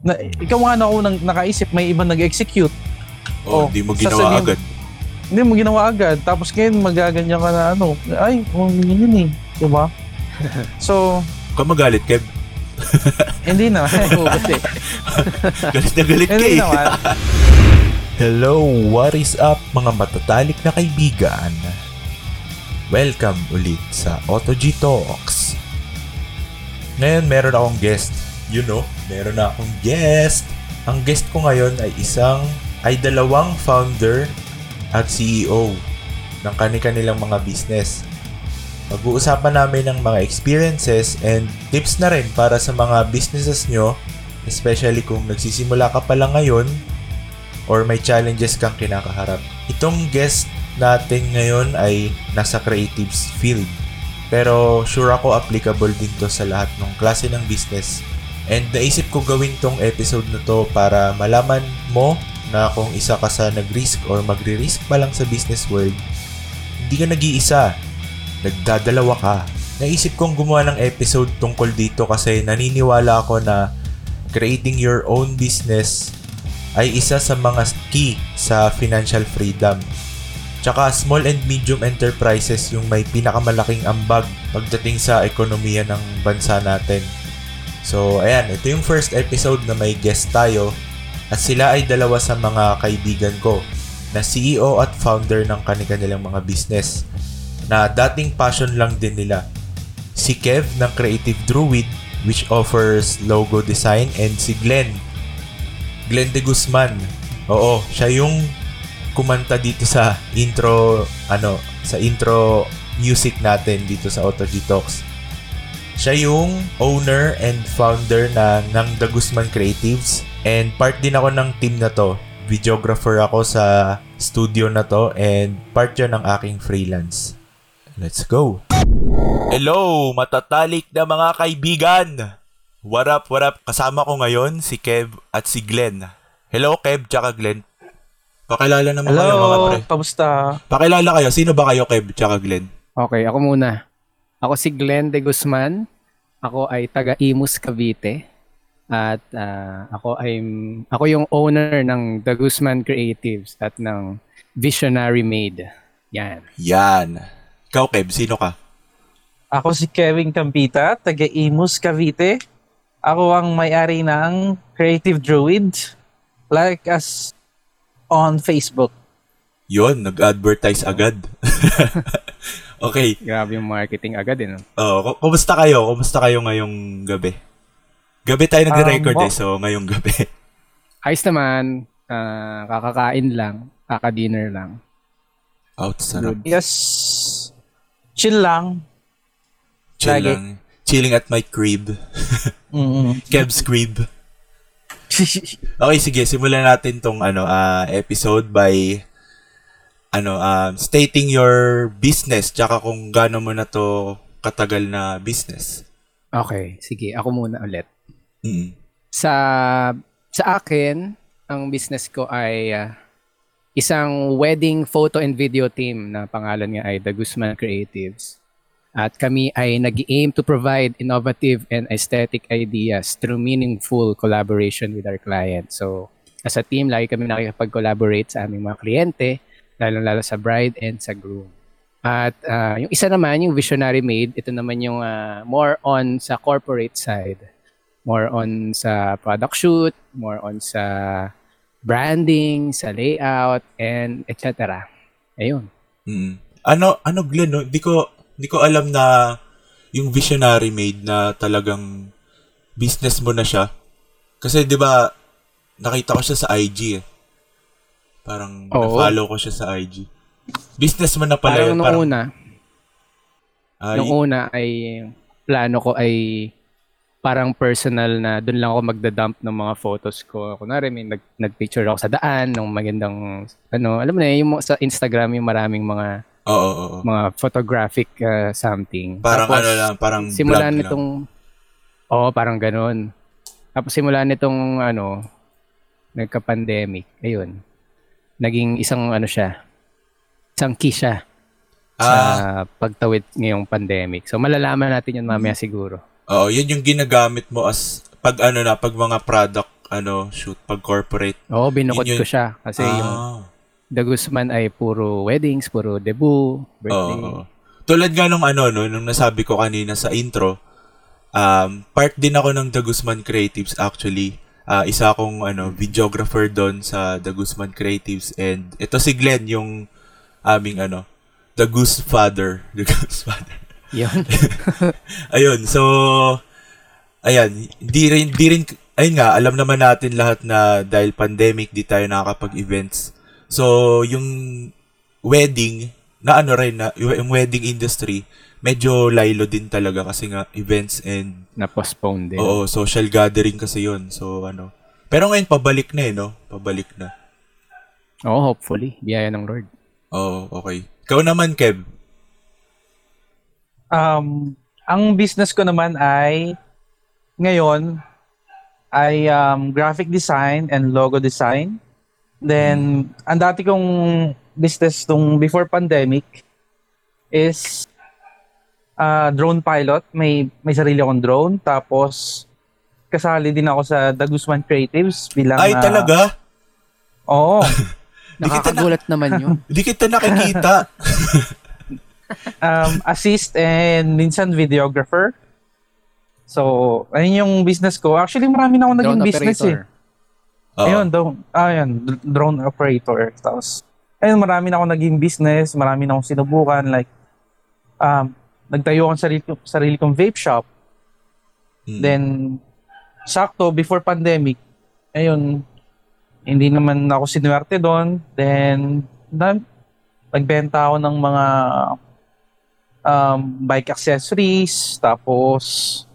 Na, ikaw nga na unang nakaisip, may iba nag-execute. Oh, Oh, hindi mo ginawa sasabihin- agad. Hindi mo ginawa agad. Tapos ngayon magaganyan ka na ano. Ay, kung yun eh. Diba? So, Ka magalit, Kev. hindi na. Galit na galit ka hindi eh. naman. Hello, what is up mga matatalik na kaibigan? Welcome ulit sa AutoG Talks. Ngayon meron akong guest. You know, meron na akong guest. Ang guest ko ngayon ay isang, ay dalawang founder at CEO ng kani-kanilang mga business. Pag-uusapan namin ng mga experiences and tips na rin para sa mga businesses nyo, especially kung nagsisimula ka pa lang ngayon or may challenges kang kinakaharap. Itong guest natin ngayon ay nasa creatives field. Pero sure ako applicable din to sa lahat ng klase ng business. And naisip ko gawin tong episode na to para malaman mo na kung isa ka sa nag-risk or magre-risk pa lang sa business world, hindi ka nag-iisa. Nagdadalawa ka. Naisip kong gumawa ng episode tungkol dito kasi naniniwala ako na creating your own business ay isa sa mga key sa financial freedom. Tsaka small and medium enterprises yung may pinakamalaking ambag pagdating sa ekonomiya ng bansa natin. So, ayan, ito yung first episode na may guest tayo at sila ay dalawa sa mga kaibigan ko na CEO at founder ng kanilang mga business na dating passion lang din nila. Si Kev ng Creative Druid which offers logo design and si Glenn Glenn de Guzman. Oo, siya yung kumanta dito sa intro ano, sa intro music natin dito sa Auto Talks. Siya yung owner and founder na ng The Guzman Creatives and part din ako ng team na to. Videographer ako sa studio na to and part yun ng aking freelance. Let's go! Hello, matatalik na mga kaibigan! What up, what up? Kasama ko ngayon si Kev at si Glenn. Hello, Kev, tsaka Glenn. Pakilala naman kayo mga Hello, pre. kamusta? Pakilala kayo. Sino ba kayo, Kev, tsaka Glenn? Okay, ako muna. Ako si Glenn de Guzman. Ako ay taga Imus, Cavite. At ah, ako ay ako yung owner ng The Guzman Creatives at ng Visionary Made. Yan. Yan. Ikaw, Kev, sino ka? Ako si Kevin Campita, taga Imus, Cavite. Ako ang may-ari ng Creative Druid. Like us on Facebook. Yon, nag-advertise agad. okay. Grabe yung marketing agad eh. No? Oh, ku- kumusta kayo? Kumusta kayo ngayong gabi? Gabi tayo nagre-record Um, eh, so ngayong gabi. Ayos naman. ah, kakakain lang. Kaka-dinner lang. Out, sarap. Yes. Chill lang. Chill Lagi. lang. Chilling at my crib. Mm-mm. Kev's crib. Okay, sige, simulan natin tong ano ah, episode by ano um, stating your business tsaka kung gaano mo na to katagal na business. Okay, sige. Ako muna ulit. Mm. Sa sa akin, ang business ko ay ah, isang wedding photo and video team na pangalan nga ay The Guzman Creatives. At kami ay nag-aim to provide innovative and aesthetic ideas through meaningful collaboration with our clients. So, as a team, lagi kami nakikipag-collaborate sa aming mga kliyente, lalo-lalo sa bride and sa groom. At ah, yung isa naman, yung Visionary Made, ito naman yung ah, more on sa corporate side more on sa product shoot, more on sa branding, sa layout, and etc. Ayun. Mm. Ano ano Glenn, no? Ko di ko alam na yung visionary made na talagang business mo na siya. Kasi 'di ba nakita ko siya sa IG eh. Parang Oo. na-follow ko siya sa IG. Business mo na pala Parang yun. nung Parang, una, ay, nung una ay plano ko ay parang personal na doon lang ako magda-dump ng mga photos ko. Kunwari, may nag, nag-picture ako sa daan ng magandang, ano, alam mo na, yung mga- sa Instagram yung maraming mga oo, oo, oo. mga photographic uh, something. Parang Tapos, ano lang, parang simula vlog nitong Oo, parang ganun. Tapos simula nitong ano nagka-pandemic, ayun. Naging isang ano siya. Isang key siya lang. sa Ah, pagtawid ngayong pandemic. So malalaman natin yun mamaya siguro. oo, yun yung ginagamit mo as pag ano na, pag mga product ano, shoot, pag corporate. Oo, binukod Yun yun. ko siya. Kasi yung ah, The Guzman ay puro weddings, puro debut, birthday. oo. Tulad nga nung ano, no, nung nasabi ko kanina sa intro, um, part din ako ng The Guzman Creatives actually. Ah, isa akong ano, videographer doon sa The Guzman Creatives and ito si Glenn yung aming ano, The Goose Father. The Goose Father. Yun. Ayun, so ayan, di rin di rin ayun nga, alam naman natin lahat na dahil pandemic di tayo nakakapag-events. So, yung wedding na ano rin na yung wedding industry medyo lilo din talaga kasi nga events and Na-postpone din. oo, social gathering kasi yon So, ano. Pero ngayon pabalik na eh, no? Pabalik na. Oo, hopefully. Biyaya ng Lord. Oo, okay. Ikaw naman, Kev. Um, ang business ko naman ay ngayon ay um, graphic design and logo design. Then, ang dati kong business nung before pandemic is uh, drone pilot. May may sarili akong drone. Tapos, kasali din ako sa The Guzman Creatives bilang... Ay, ah, talaga? Oo. Di kita na- Nakakagulat naman yun. Hindi kita nakikita. um, assist and minsan videographer. So, ayun yung business ko. Actually, marami na ako naging Drone business eh. operator. Oo. Ayun, drone, ayun, drone operator. Tapos, ayun, marami na ako naging business. Marami na akong sinubukan. Like, um, nagtayo akong sarili, ko- sarili kong vape shop. Mm. Then, sakto, before pandemic, ayun, hindi naman ako sinuwerte doon. Then, na, nagbenta ako ng mga um, bike accessories. Tapos,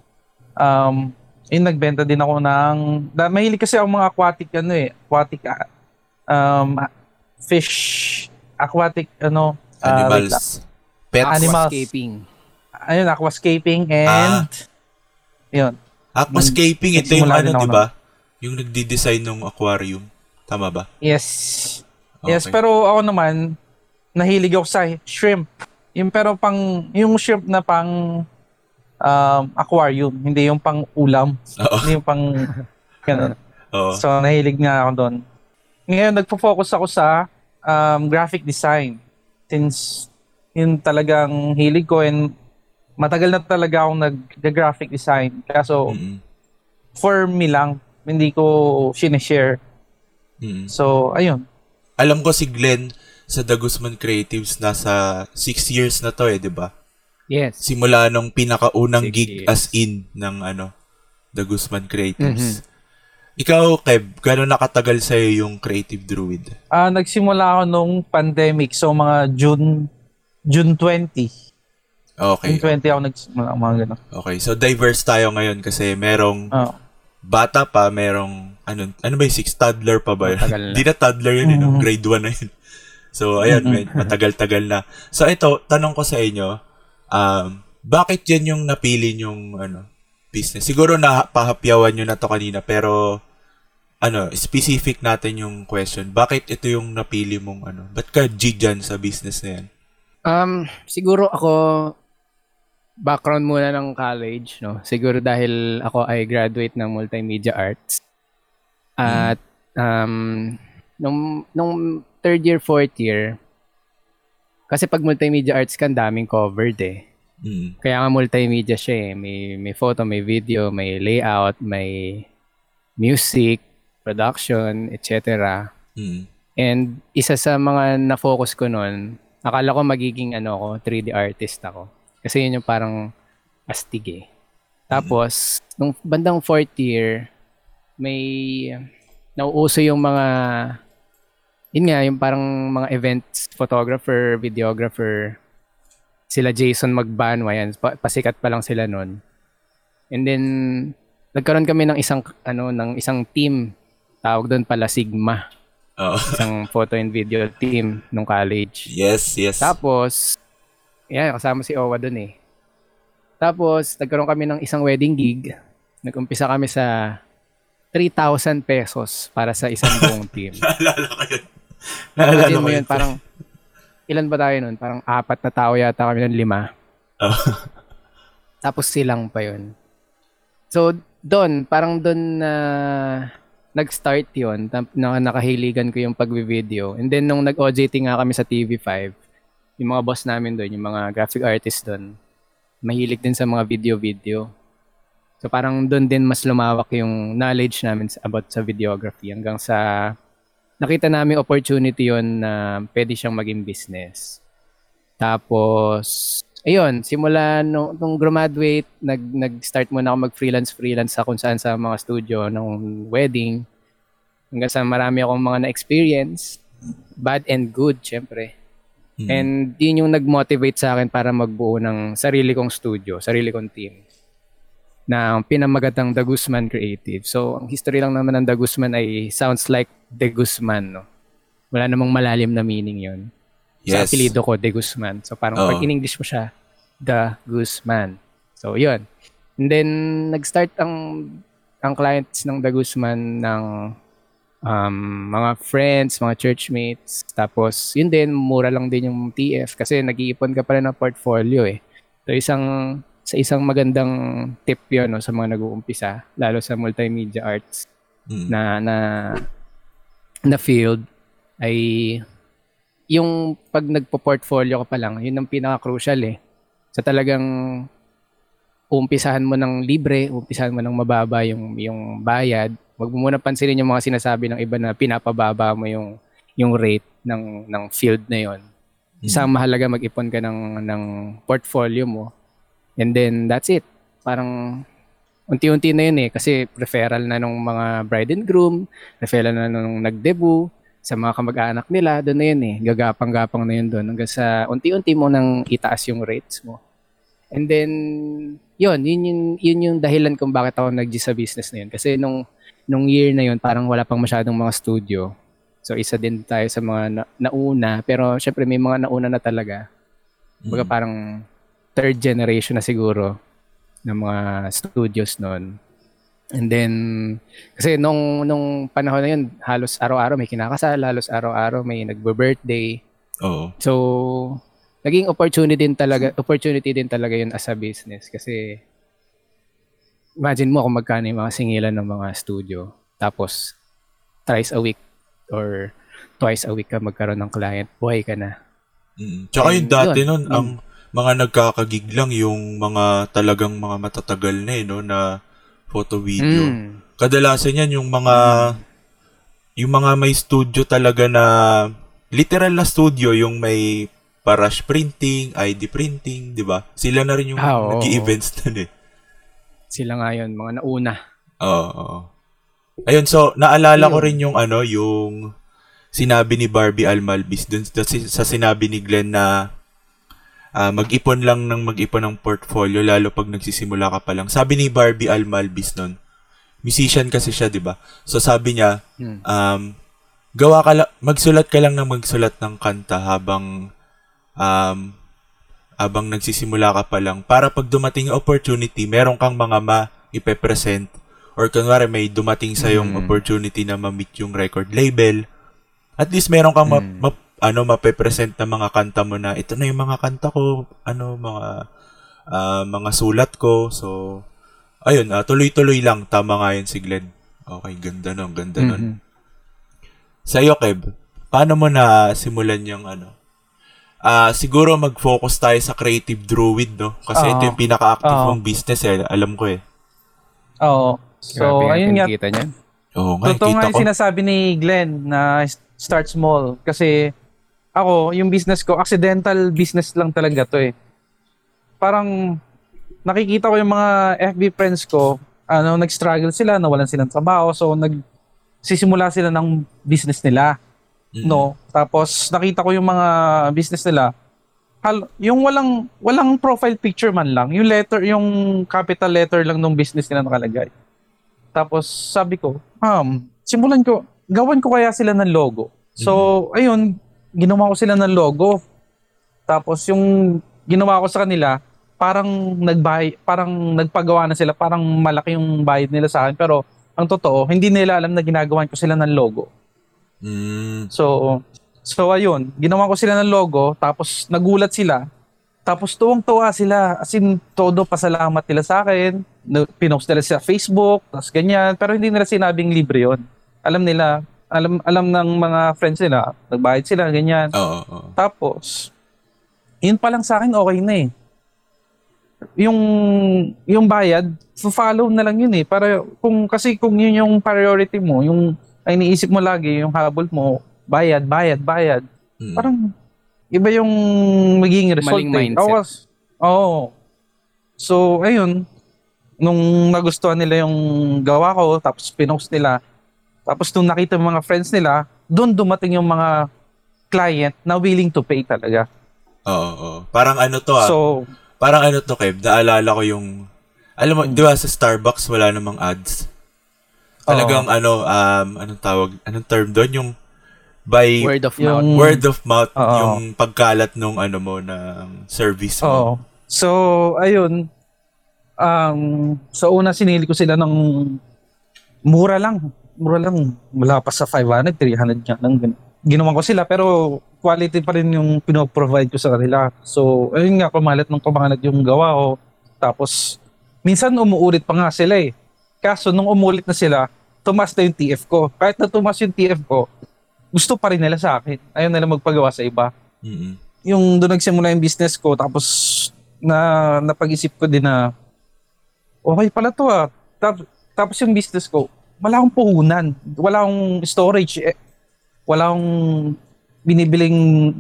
um, yun, nagbenta din ako ng, da, mahilig kasi ako mga aquatic, ano eh, aquatic, ah, um, fish, aquatic, ano, lang. Animals. Pets. Animals. Aquascaping. Ayun, aquascaping and, yun, Aquascaping, ito yung ano, di ba? Yung nagdi-design ng aquarium. Tama ba? Yes. Yes, Okay. pero ako naman, nahilig ako sa shrimp. Yung pero pang, yung shrimp na pang um, aquarium, hindi yung pang ulam. Oo. Hindi yung pang, ganun. Oo. So, nahilig nga ako doon. Ngayon, nagpo-focus ako sa um, graphic design. Since yun talagang hilig ko and matagal na talaga akong nag-graphic design. Kaso, Mm-mm. for me lang, hindi ko sinishare. Mm-mm. So, ayun. Alam ko si Glenn sa The Guzman Creatives nasa 6 years na to eh, di ba? Yes. Simula nung pinakaunang Six gig years. as in ng ano, The Guzman Creatives. Ikaw, Kev, gano'n nakatagal sa'yo yung Creative Druid? Ah, nagsimula ako nung pandemic. So, mga June June 20. Okay. June 20 ako nagsimula, mga ganun. Okay. So, diverse tayo ngayon kasi merong Oh. bata pa, merong, ano, ano ba yung six? Toddler pa ba yun? Matagal na. Na toddler yun, eh, no? Grade 1 na yun. So, ayun, med- matagal-tagal na. So, ito, tanong ko sa inyo, um, bakit yan yung napili yung ano, business? Siguro na pahapyawan nyo na to kanina, pero ano, specific natin yung question. Bakit ito yung napili mong ano? Ba't ka G dyan sa business na yan? Um, siguro ako background muna ng college, no. Siguro dahil ako ay graduate ng multimedia arts. At um nung nung third year, fourth year kasi pag multimedia arts kan daming covered eh. Mm. Kaya nga multimedia siya eh. May, may photo, may video, may layout, may music, production, etc. Mm. And isa sa mga na-focus ko noon, akala ko magiging ano ako, 3D artist ako. Kasi yun yung parang astig eh. Tapos, nung bandang fourth year, may nauuso yung mga yun nga, yung parang mga events photographer, videographer, sila Jason Magbanwa yan, pa- pasikat pa lang sila noon. And then, nagkaroon kami ng isang, ano, ng isang team, tawag doon pala Sigma Oo. isang photo and video team nung college. yes, yes. Tapos, yeah, kasama si Owa dun eh. Tapos, nagkaroon kami ng isang wedding gig. Nag-umpisa kami sa 3,000 pesos para sa isang buong team. Naalala ko yun. Naalala ko mo yun. yun, parang, ilan ba tayo nun? Parang apat na tao yata kami ng lima. Oo. Tapos silang pa yun. So, doon, parang doon na nag-start yon na, nakahiligan ko yung pag-video. And then, nung nag-OJT nga kami sa TV5, yung mga boss namin doon, yung mga graphic artist doon, mahilig din sa mga video-video. So parang doon din mas lumawak yung knowledge namin about sa videography hanggang sa nakita namin opportunity yon na pwede siyang maging business. Tapos, ayun, simula nung, nung graduate, nag, nag-start muna ako mag-freelance freelance sa kung saan sa mga studio ng wedding. Hanggang sa marami akong mga na-experience. Bad and good, syempre. Mm-hmm. And yun yung nag-motivate sa akin para magbuo ng sarili kong studio, sarili kong team na pinamagatang The Guzman Creative. So, ang history lang naman ng The Guzman ay sounds like De Guzman, no? Wala namang malalim na meaning yon Yes. Sa apelido ko, De Guzman. So, parang oh. pag in-English mo siya, The Guzman. So, yun. And then, nag-start ang ang clients ng The Guzman ng um, mga friends, mga churchmates. Tapos, yun din, mura lang din yung TF kasi nag-iipon ka pa rin ng portfolio eh. So, isang, sa isang magandang tip yun no, sa mga nag-uumpisa, lalo sa multimedia arts mm. na, na, na field, ay yung pag nagpo-portfolio ka pa lang, yun ang pinaka-crucial eh. Sa talagang umpisahan mo ng libre, umpisahan mo ng mababa yung, yung bayad, Wag mo muna pansinin yung mga sinasabi ng iba na pinapababa mo yung yung rate ng ng field na yon. Mm-hmm. Isang mahalaga mag-ipon ka ng ng portfolio mo. And then that's it. Parang unti-unti na yun eh kasi referral na nung mga bride and groom, referral na nung nag-debut sa mga kamag-anak nila, doon na yun eh. Gagapang-gapang na yun doon hanggang sa unti-unti mo nang itaas yung rates mo. And then, yun, yun, yun, yun yung dahilan kung bakit ako nag sa business na yun. Kasi nung nung year na yun, parang wala pang masyadong mga studio. So isa din tayo sa mga na, nauna, pero syempre may mga nauna na talaga. Baga mm. parang third generation na siguro ng mga studios noon. And then, kasi nung, nung panahon na yun, halos araw-araw may kinakasal, halos araw-araw may nagbe-birthday. Oo. So, naging opportunity din talaga, opportunity din talaga yun as a business kasi imagine mo kung magkano yung mga singilan ng mga studio. Tapos, thrice a week or twice a week ka magkaroon ng client, buhay ka na. Mm. Tsaka yung dati yun, nun, mm. ang mga nagkakagig lang yung mga talagang mga matatagal na eh, no, na photo video. Mm. Kadalasan yan yung mga mm. yung mga may studio talaga na literal na studio yung may parash printing, ID printing, 'di ba? Sila na rin yung ah, nag-events nun eh. Sila nga yun, mga nauna. Oo. oo. Ayun, so naalala Ayun. ko rin yung ano, yung sinabi ni Barbie Almalbis dun sa sinabi ni Glenn na uh, mag-ipon lang ng mag-ipon ng portfolio lalo pag nagsisimula ka pa lang. Sabi ni Barbie Almalbis nun, musician kasi siya, 'di ba? So sabi niya, hmm. um gawa ka la- magsulat ka lang ng magsulat ng kanta habang um abang nagsisimula ka pa lang para pag dumating opportunity, meron kang mga ma-ipepresent or kunwari may dumating sa yung mm. opportunity na ma-meet yung record label, at least meron kang mm. ma, ma, ano mape-present na mga kanta mo na ito na yung mga kanta ko, ano mga uh, mga sulat ko. So ayun, uh, tuloy-tuloy lang tama nga yun si Glenn. Okay, ganda nun, ganda nun. Mm-hmm. Sa iyo, Kev, paano mo na simulan yung ano, uh, siguro mag-focus tayo sa creative druid, no? Kasi uh, ito yung pinaka-active uh, mong business, eh. Alam ko, eh. Oo. So, Grabe ayun nga. Kita niyan. Oo nga, Totoo nga yung sinasabi ni Glenn na start small. Kasi ako, yung business ko, accidental business lang talaga to eh. Parang nakikita ko yung mga FB friends ko, ano, nag-struggle sila, nawalan silang trabaho, so nag sisimula sila ng business nila. Mm-hmm. No? Tapos nakita ko yung mga business nila. Hal, yung walang walang profile picture man lang, yung letter, yung capital letter lang ng business nila nakalagay. Tapos sabi ko, um, simulan ko, gawan ko kaya sila ng logo. So, mm-hmm. ayun, ginawa ko sila ng logo. Tapos yung ginawa ko sa kanila, parang nagbay parang nagpagawa na sila, parang malaki yung bayad nila sa akin. Pero ang totoo, hindi nila alam na ginagawan ko sila ng logo. Mm. So, so ayun, ginawa ko sila ng logo, tapos nagulat sila. Tapos tuwang-tuwa sila, as in, todo pasalamat nila sa akin. Pinost nila sa Facebook, tapos ganyan. Pero hindi nila sinabing libre yon Alam nila, alam alam ng mga friends nila, nagbayad sila, ganyan. Oo, oo. Tapos, yun pa lang sa akin, okay na eh. Yung, yung bayad, follow na lang yun eh. Para, kung, kasi kung yun yung priority mo, yung ay iniisip mo lagi, yung habol mo, bayad, bayad, bayad. Mm. Parang, iba yung magiging result. Maling eh. mindset. Oo. So, ayun, nung nagustuhan nila yung gawa ko, tapos pinost nila, tapos nung nakita mga friends nila, doon dumating yung mga client na willing to pay talaga. Oo, oo. Parang ano to ah. So, parang ano to, Kev. Naalala ko yung... Alam mo, di ba sa Starbucks wala namang ads? Talagang ano, um, anong tawag, anong term doon? Yung by word, Word of Yung- mouth. of mouth, Oo. yung pagkalat nung ano mo, ng service mo. Oo. So, ayun. Um, sa una sinili ko sila ng mura lang. Mura lang. Wala pa sa 500, 300 nga lang. Gan- Ginawa ko sila pero quality pa rin yung pinoprovide ko sa kanila. So, ayun nga, kumalat ng kumalat yung gawa ko. Tapos, minsan umuulit pa nga sila eh. Kaso, nung umulit na sila, tumas na yung TF ko. Kahit na tumas yung TF ko, gusto pa rin nila sa akin. Ayaw nila magpagawa sa iba Mm-mm. yung doon nagsimula yung business ko tapos na napag-isip ko din na okay pala to ah. Tap- tapos yung business ko, wala akong puhunan, wala akong storage, eh, wala akong binibiling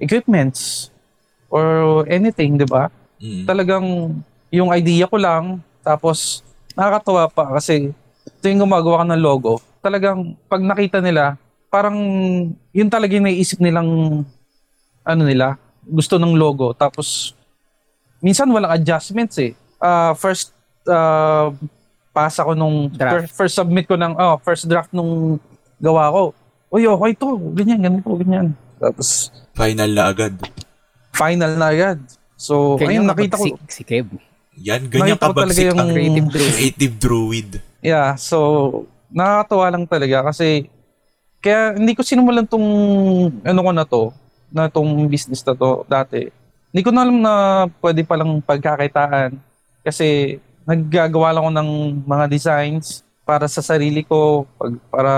equipments or anything, di ba? Mm-mm. Talagang yung idea ko lang, tapos nakakatawa pa kasi tuwing gumagawa ka ng logo, talagang pag nakita nila, parang yun talaga yung naiisip nilang ano nila, gusto ng logo. Tapos, minsan walang adjustments eh. Ah, first, uh, pass ako nung, Draft. First, first submit ko ng, oh, first draft nung gawa ko. Uy, okay to. Ganyan, ganito, ganyan. Tapos, Final na agad. final na agad. So, ayun, Ganyan nakita ko. Si, si Kev. Yan, ganyan Nakita kabagsik yung- ang Creative druid. creative druid. Yeah, so, nakakatawa lang talaga kasi, kaya hindi ko sinimulan tong, ano ko na to, na tong business na to dati. Hindi ko na alam na pwede palang pagkakitaan kasi naggagawa lang ako ng mga designs para sa sarili ko, pag, para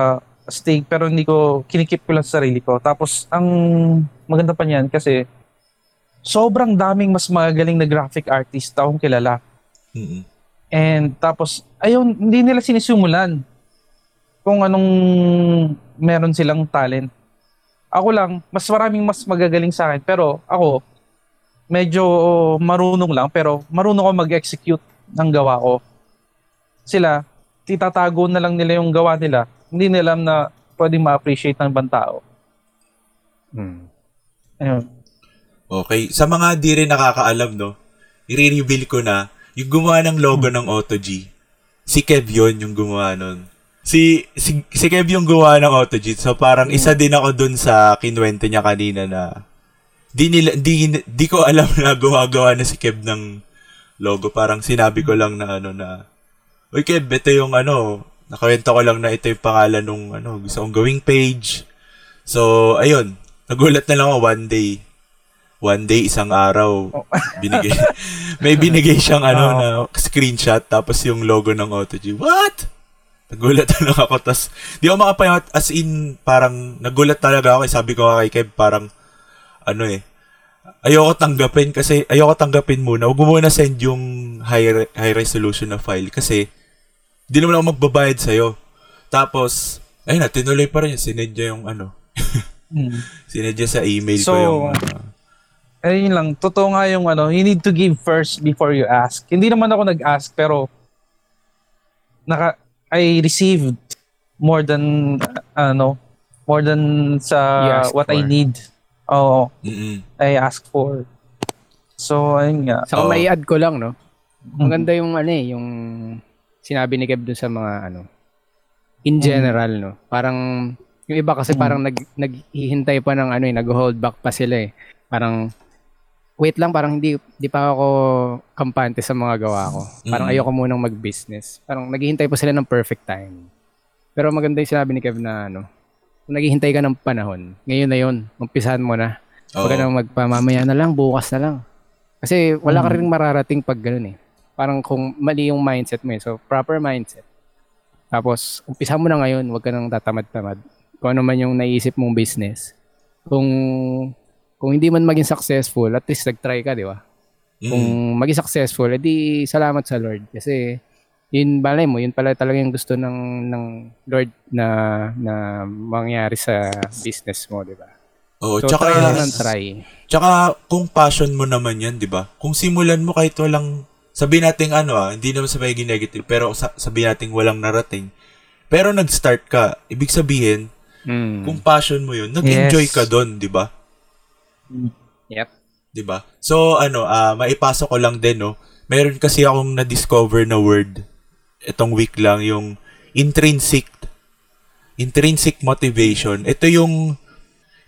stake, pero hindi ko, kinikip ko lang sa sarili ko. Tapos, ang maganda pa niyan kasi, sobrang daming mas magagaling na graphic artist akong kilala. Mm-mm. And tapos, ayun, hindi nila sinisimulan kung anong meron silang talent. Ako lang, mas maraming mas magagaling sa akin. Pero ako, medyo marunong lang. Pero marunong ako mag-execute ng gawa ko. Sila, titatago na lang nila yung gawa nila. Hindi nila alam na pwedeng ma-appreciate ng ibang tao. Hmm. Ayun. Okay. Sa mga di rin nakakaalam, no, i-reveal ko na, yung gumawa ng logo ng AutoG, si Kev yun yung gumawa nun. Si, si, si Kev yung gumawa ng AutoG. So parang isa din ako dun sa kinwento niya kanina na di, nila, di, di ko alam na gumagawa na si Kev ng logo. Parang sinabi ko lang na ano na, Uy Kev, ito yung ano, nakawento ko lang na ito yung pangalan nung ano, gusto kong gawing page. So, ayun, nagulat na lang ako one day. One day, isang araw, binigay, may binigay siyang ano Oo. na screenshot tapos yung logo ng AutoG. What? Nagulat na ako. Tapos, di ako makapayat. As in, parang, nagulat talaga ako. eh. Sabi ko kay Kev, parang, ano eh, ayoko tanggapin kasi, ayoko tanggapin muna. Huwag mo muna send yung high, re- high resolution na file kasi, di naman ako magbabayad sa'yo. Tapos, ayun na, tinuloy pa rin. Sinend niya yung ano, Mm. sinend niya sa email ko So, yung, ano, ayun lang, totoo nga yung ano, you need to give first before you ask. Hindi naman ako nag-ask, pero naka, I received more than, uh, ano, more than sa what I for. need. Oo, mm I asked for. So, ayun nga. Saka Oo. may add ko lang, no? Mm. Maganda yung ano eh, yung sinabi ni Kev dun sa mga ano, in general, no? Parang, yung iba kasi Mm. parang nag, naghihintay pa ng ano eh, nag-hold back pa sila eh. Parang, wait lang, parang hindi, di pa ako kampante sa mga gawa ko. Parang Mm. ayoko munang mag-business. Parang naghihintay pa sila ng perfect time. Pero maganda yung sinabi ni Kev na ano, kung naghihintay ka ng panahon, ngayon na yun, umpisahan mo na. Huwag ka nang magpamamaya na lang, bukas na lang. Kasi wala ka Mm. rin mararating pag ganun eh. Parang kung mali yung mindset mo eh. So, proper mindset. Tapos, umpisa mo na ngayon, huwag ka nang tatamad-tamad. Kung ano man yung naisip mong business. Kung kung hindi man maging successful, at least nag-try ka, di ba? Mm. Kung maging successful, edi salamat sa Lord. Kasi, yun balay mo, yun pala talaga yung gusto ng, ng Lord na, na mangyari sa business mo, di ba? Oo, So, tsaka, try lang ng try. tsaka kung passion mo naman yan, di ba? Kung simulan mo kahit walang, sabihin natin ano ah, hindi naman sa magiging negative, pero sa, sabihin natin walang narating. Pero nag-start ka, ibig sabihin, Mm. kung passion mo yun, nag-enjoy Yes. ka doon, di ba? Yep. 'di ba? So ano, ah maipasa ko lang din no. Meron kasi akong na-discover na word itong week lang yung intrinsic intrinsic motivation. Ito yung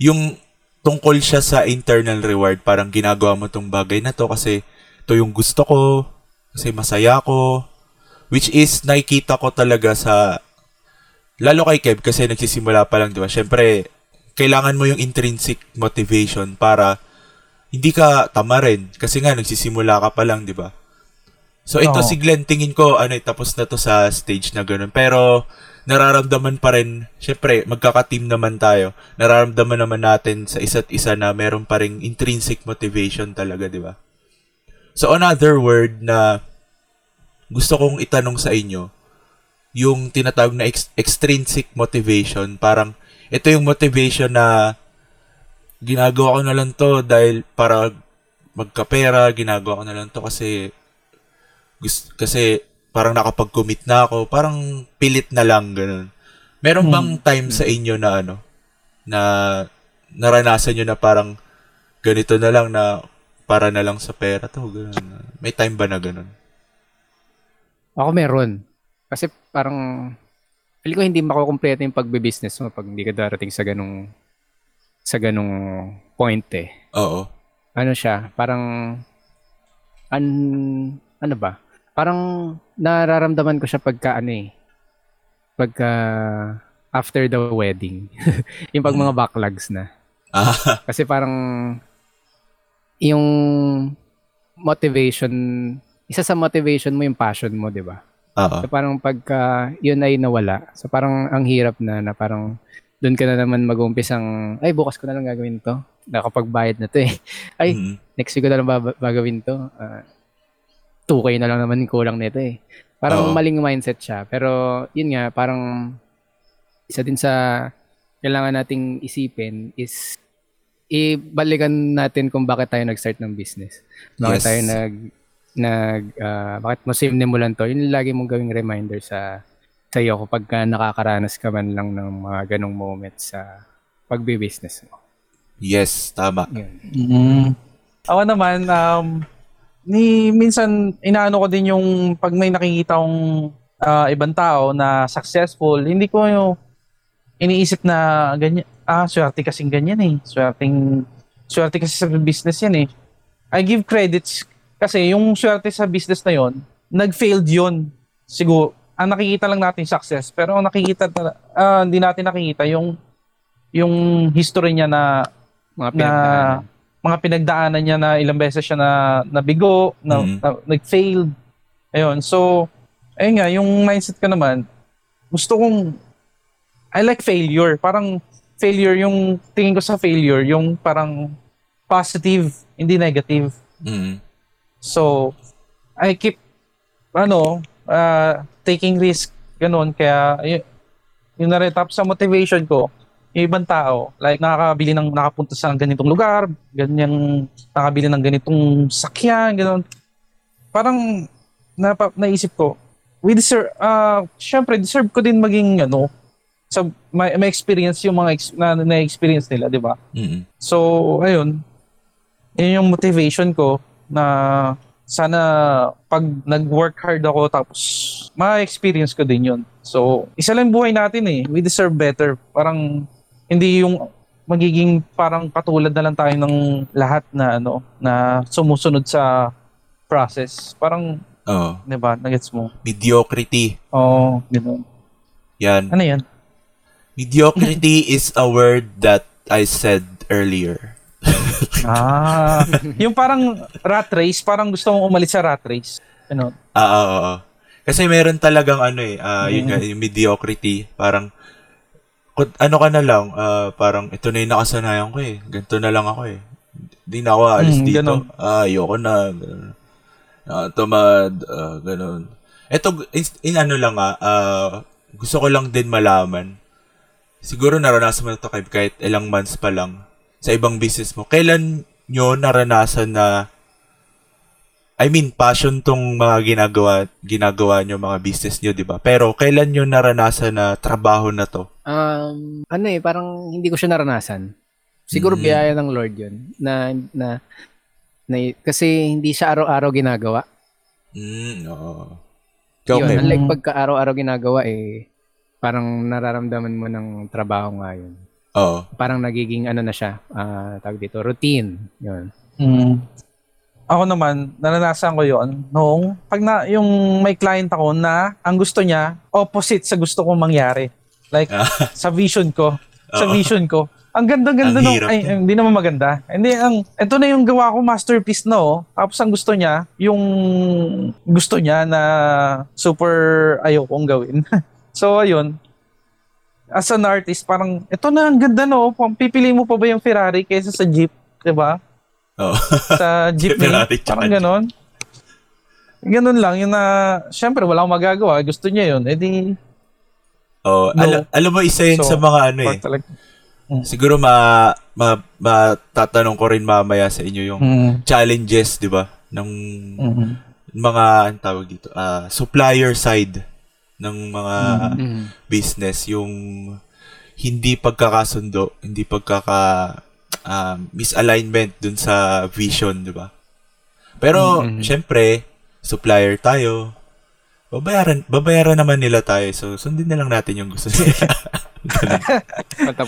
yung tungkol siya sa internal reward. Parang ginagawa mo tong bagay na to kasi ito yung gusto ko, kasi masaya ko, which is nakikita ko talaga sa lalo kay Kev kasi nagsisimula pa lang, di ba? Syempre, kailangan mo yung intrinsic motivation para hindi ka tama rin. Kasi nga, nagsisimula ka pa lang, di ba? So, ito Oo. si Glenn, tingin ko, ano, eh, tapos na to sa stage na ganun. Pero, nararamdaman pa rin, syempre, magkaka-team naman tayo. Nararamdaman naman natin sa isa't isa na meron pa rin intrinsic motivation talaga, di ba? So, another word na gusto kong itanong sa inyo, yung tinatawag na ex- extrinsic motivation, parang ito yung motivation na ginagawa ko na lang to dahil para magkapera, ginagawa ko na lang to kasi gusto, kasi parang nakapag-commit na ako, parang pilit na lang ganun. Meron bang time sa inyo na ano na naranasan nyo na parang ganito na lang na para na lang sa pera to, ganun. May time ba na ganun? Ako meron. Kasi parang, feel ko hindi makukumpleto yung pagbe-business mo pag hindi ka darating sa ganung sa ganung point eh. Oo. Ano siya, parang, an, ano ba? Parang nararamdaman ko siya pagka ano eh, pagka after the wedding. yung pag mga backlogs na. Ah, Kasi parang yung motivation, isa sa motivation mo yung passion mo, di ba? Oo. So parang pagka yun ay nawala, so parang ang hirap na na parang doon ka na naman mag-umpisang, ay bukas ko na lang gagawin to. Nakapagbayad na to eh. Ay, Mhm. next week ko na lang gagawin to. Ah, 2K na lang naman kulang nito eh. Parang Oo. maling mindset siya. Pero yun nga, parang isa din sa kailangan nating isipin is ibalikan natin kung bakit tayo nag-start ng business. Bakit Yes. tayo nag nag ah, bakit mo sinimulan to? Yun yung lagi mong gawing reminder sa sa iyo kapag ka nakakaranas ka man lang ng mga ganong moments sa pagbi-business mo. Yes, tama. Yun. Mm. Ako naman, um, ni minsan inaano ko din yung pag may nakikita akong ah, ibang tao na successful, hindi ko yung iniisip na ganyan, ah, swerte kasing ganyan eh. Swerteng, swerte kasi sa business yan eh. I give credits kasi yung swerte sa business na yon nag-failed yon Siguro, ang nakikita lang natin success, pero ang nakikita, ah, hindi natin nakikita yung yung history niya na Mga na pinagdaanan. mga pinagdaanan niya na ilang beses siya na nabigo, na, Mhm. na nag-failed. Ayun. So, ayun nga, yung mindset ko naman, gusto kong I like failure. Parang failure yung tingin ko sa failure, yung parang positive, hindi negative. Mhm. So, I keep ano, uh, taking risk ganun. Kaya yun, yun na rin. Tapos sa motivation ko yung ibang tao like nakakabili ng nakapunta sa ganitong lugar ganyang nakabili ng ganitong sakyan ganun. Parang napa, naisip ko we deserve uh, syempre deserve ko din maging ano sa may, may experience yung mga ex, na, na experience nila di ba? Mhm. So, ayun. Yun yung motivation ko na sana pag nag-work hard ako tapos ma-experience ko din yun. So, isa lang buhay natin eh. We deserve better. Parang hindi yung magiging parang katulad na lang tayo ng lahat na ano na sumusunod sa process. Parang, Oo. 'di ba? Nagets mo? Mediocrity. Oo, ganoon. Yan. Ano 'yan? Mediocrity is a word that I said earlier. Ah, yung parang rat race, parang gusto mong umalis sa rat race. Ano? Ah, oo, oo. Kasi meron talagang ano eh, yun Mm. nga, yung mediocrity. Parang, ano ka na lang, ah, parang ito na yung nakasanayan ko eh. Ganito na lang ako eh. Hindi na ako aalis Mm, dito. ganun. Ah, ayoko na. Ganun. Ah, tamad. Ah, ganun. Ito, in, in ano lang ah, ah, gusto ko lang din malaman. Siguro naranasan mo na ito kahit, kahit ilang months pa lang sa ibang business mo. Kailan nyo naranasan na I mean, passion tong mga ginagawa, ginagawa nyo, mga business nyo, di ba? Pero kailan nyo naranasan na trabaho na to? Um, ano eh, parang hindi ko siya naranasan. Siguro Mm. biyaya ng Lord yun. Na, na, na, kasi hindi siya araw-araw ginagawa. Mm, oo. Ikaw, Yun, unlike pagka araw-araw ginagawa eh, parang nararamdaman mo ng trabaho nga yun. Oo. Parang nagiging ano na siya, ah tawag dito, routine. Yun. Mm. Ako naman, naranasan ko yon noong pag na, yung may client ako na ang gusto niya, opposite sa gusto kong mangyari. Like, Ah. sa vision ko. Sa Oo. vision ko. Ang ganda-ganda hirap ay, nun. hindi naman maganda. Hindi, ang, ito na yung gawa ko, masterpiece na oh. Tapos ang gusto niya, yung gusto niya na super ayokong gawin. so, ayun. As an artist, parang, ito na, ang ganda no. Pipili mo pa ba yung Ferrari kaysa sa Jeep? 'di ba? Oo. sa jeepney. Ferrari parang ganon. Ganon lang, yun na, syempre wala akong magagawa, gusto niya yun, edi, Oo. No. Alam, alam mo, isa yun So, sa mga ano eh. part talaga. Siguro ma, ma, matatanong ko rin mamaya sa inyo yung Mm, challenges, di ba? Ng mm, mga, ang tawag dito, ah, supplier side ng mga Mm. business, yung hindi pagkakasundo, hindi pagkaka ah, misalignment dun sa vision, di ba? Pero, Mm. syempre, supplier tayo. Babayaran, babayaran naman nila tayo. So, sundin na lang natin yung gusto nila.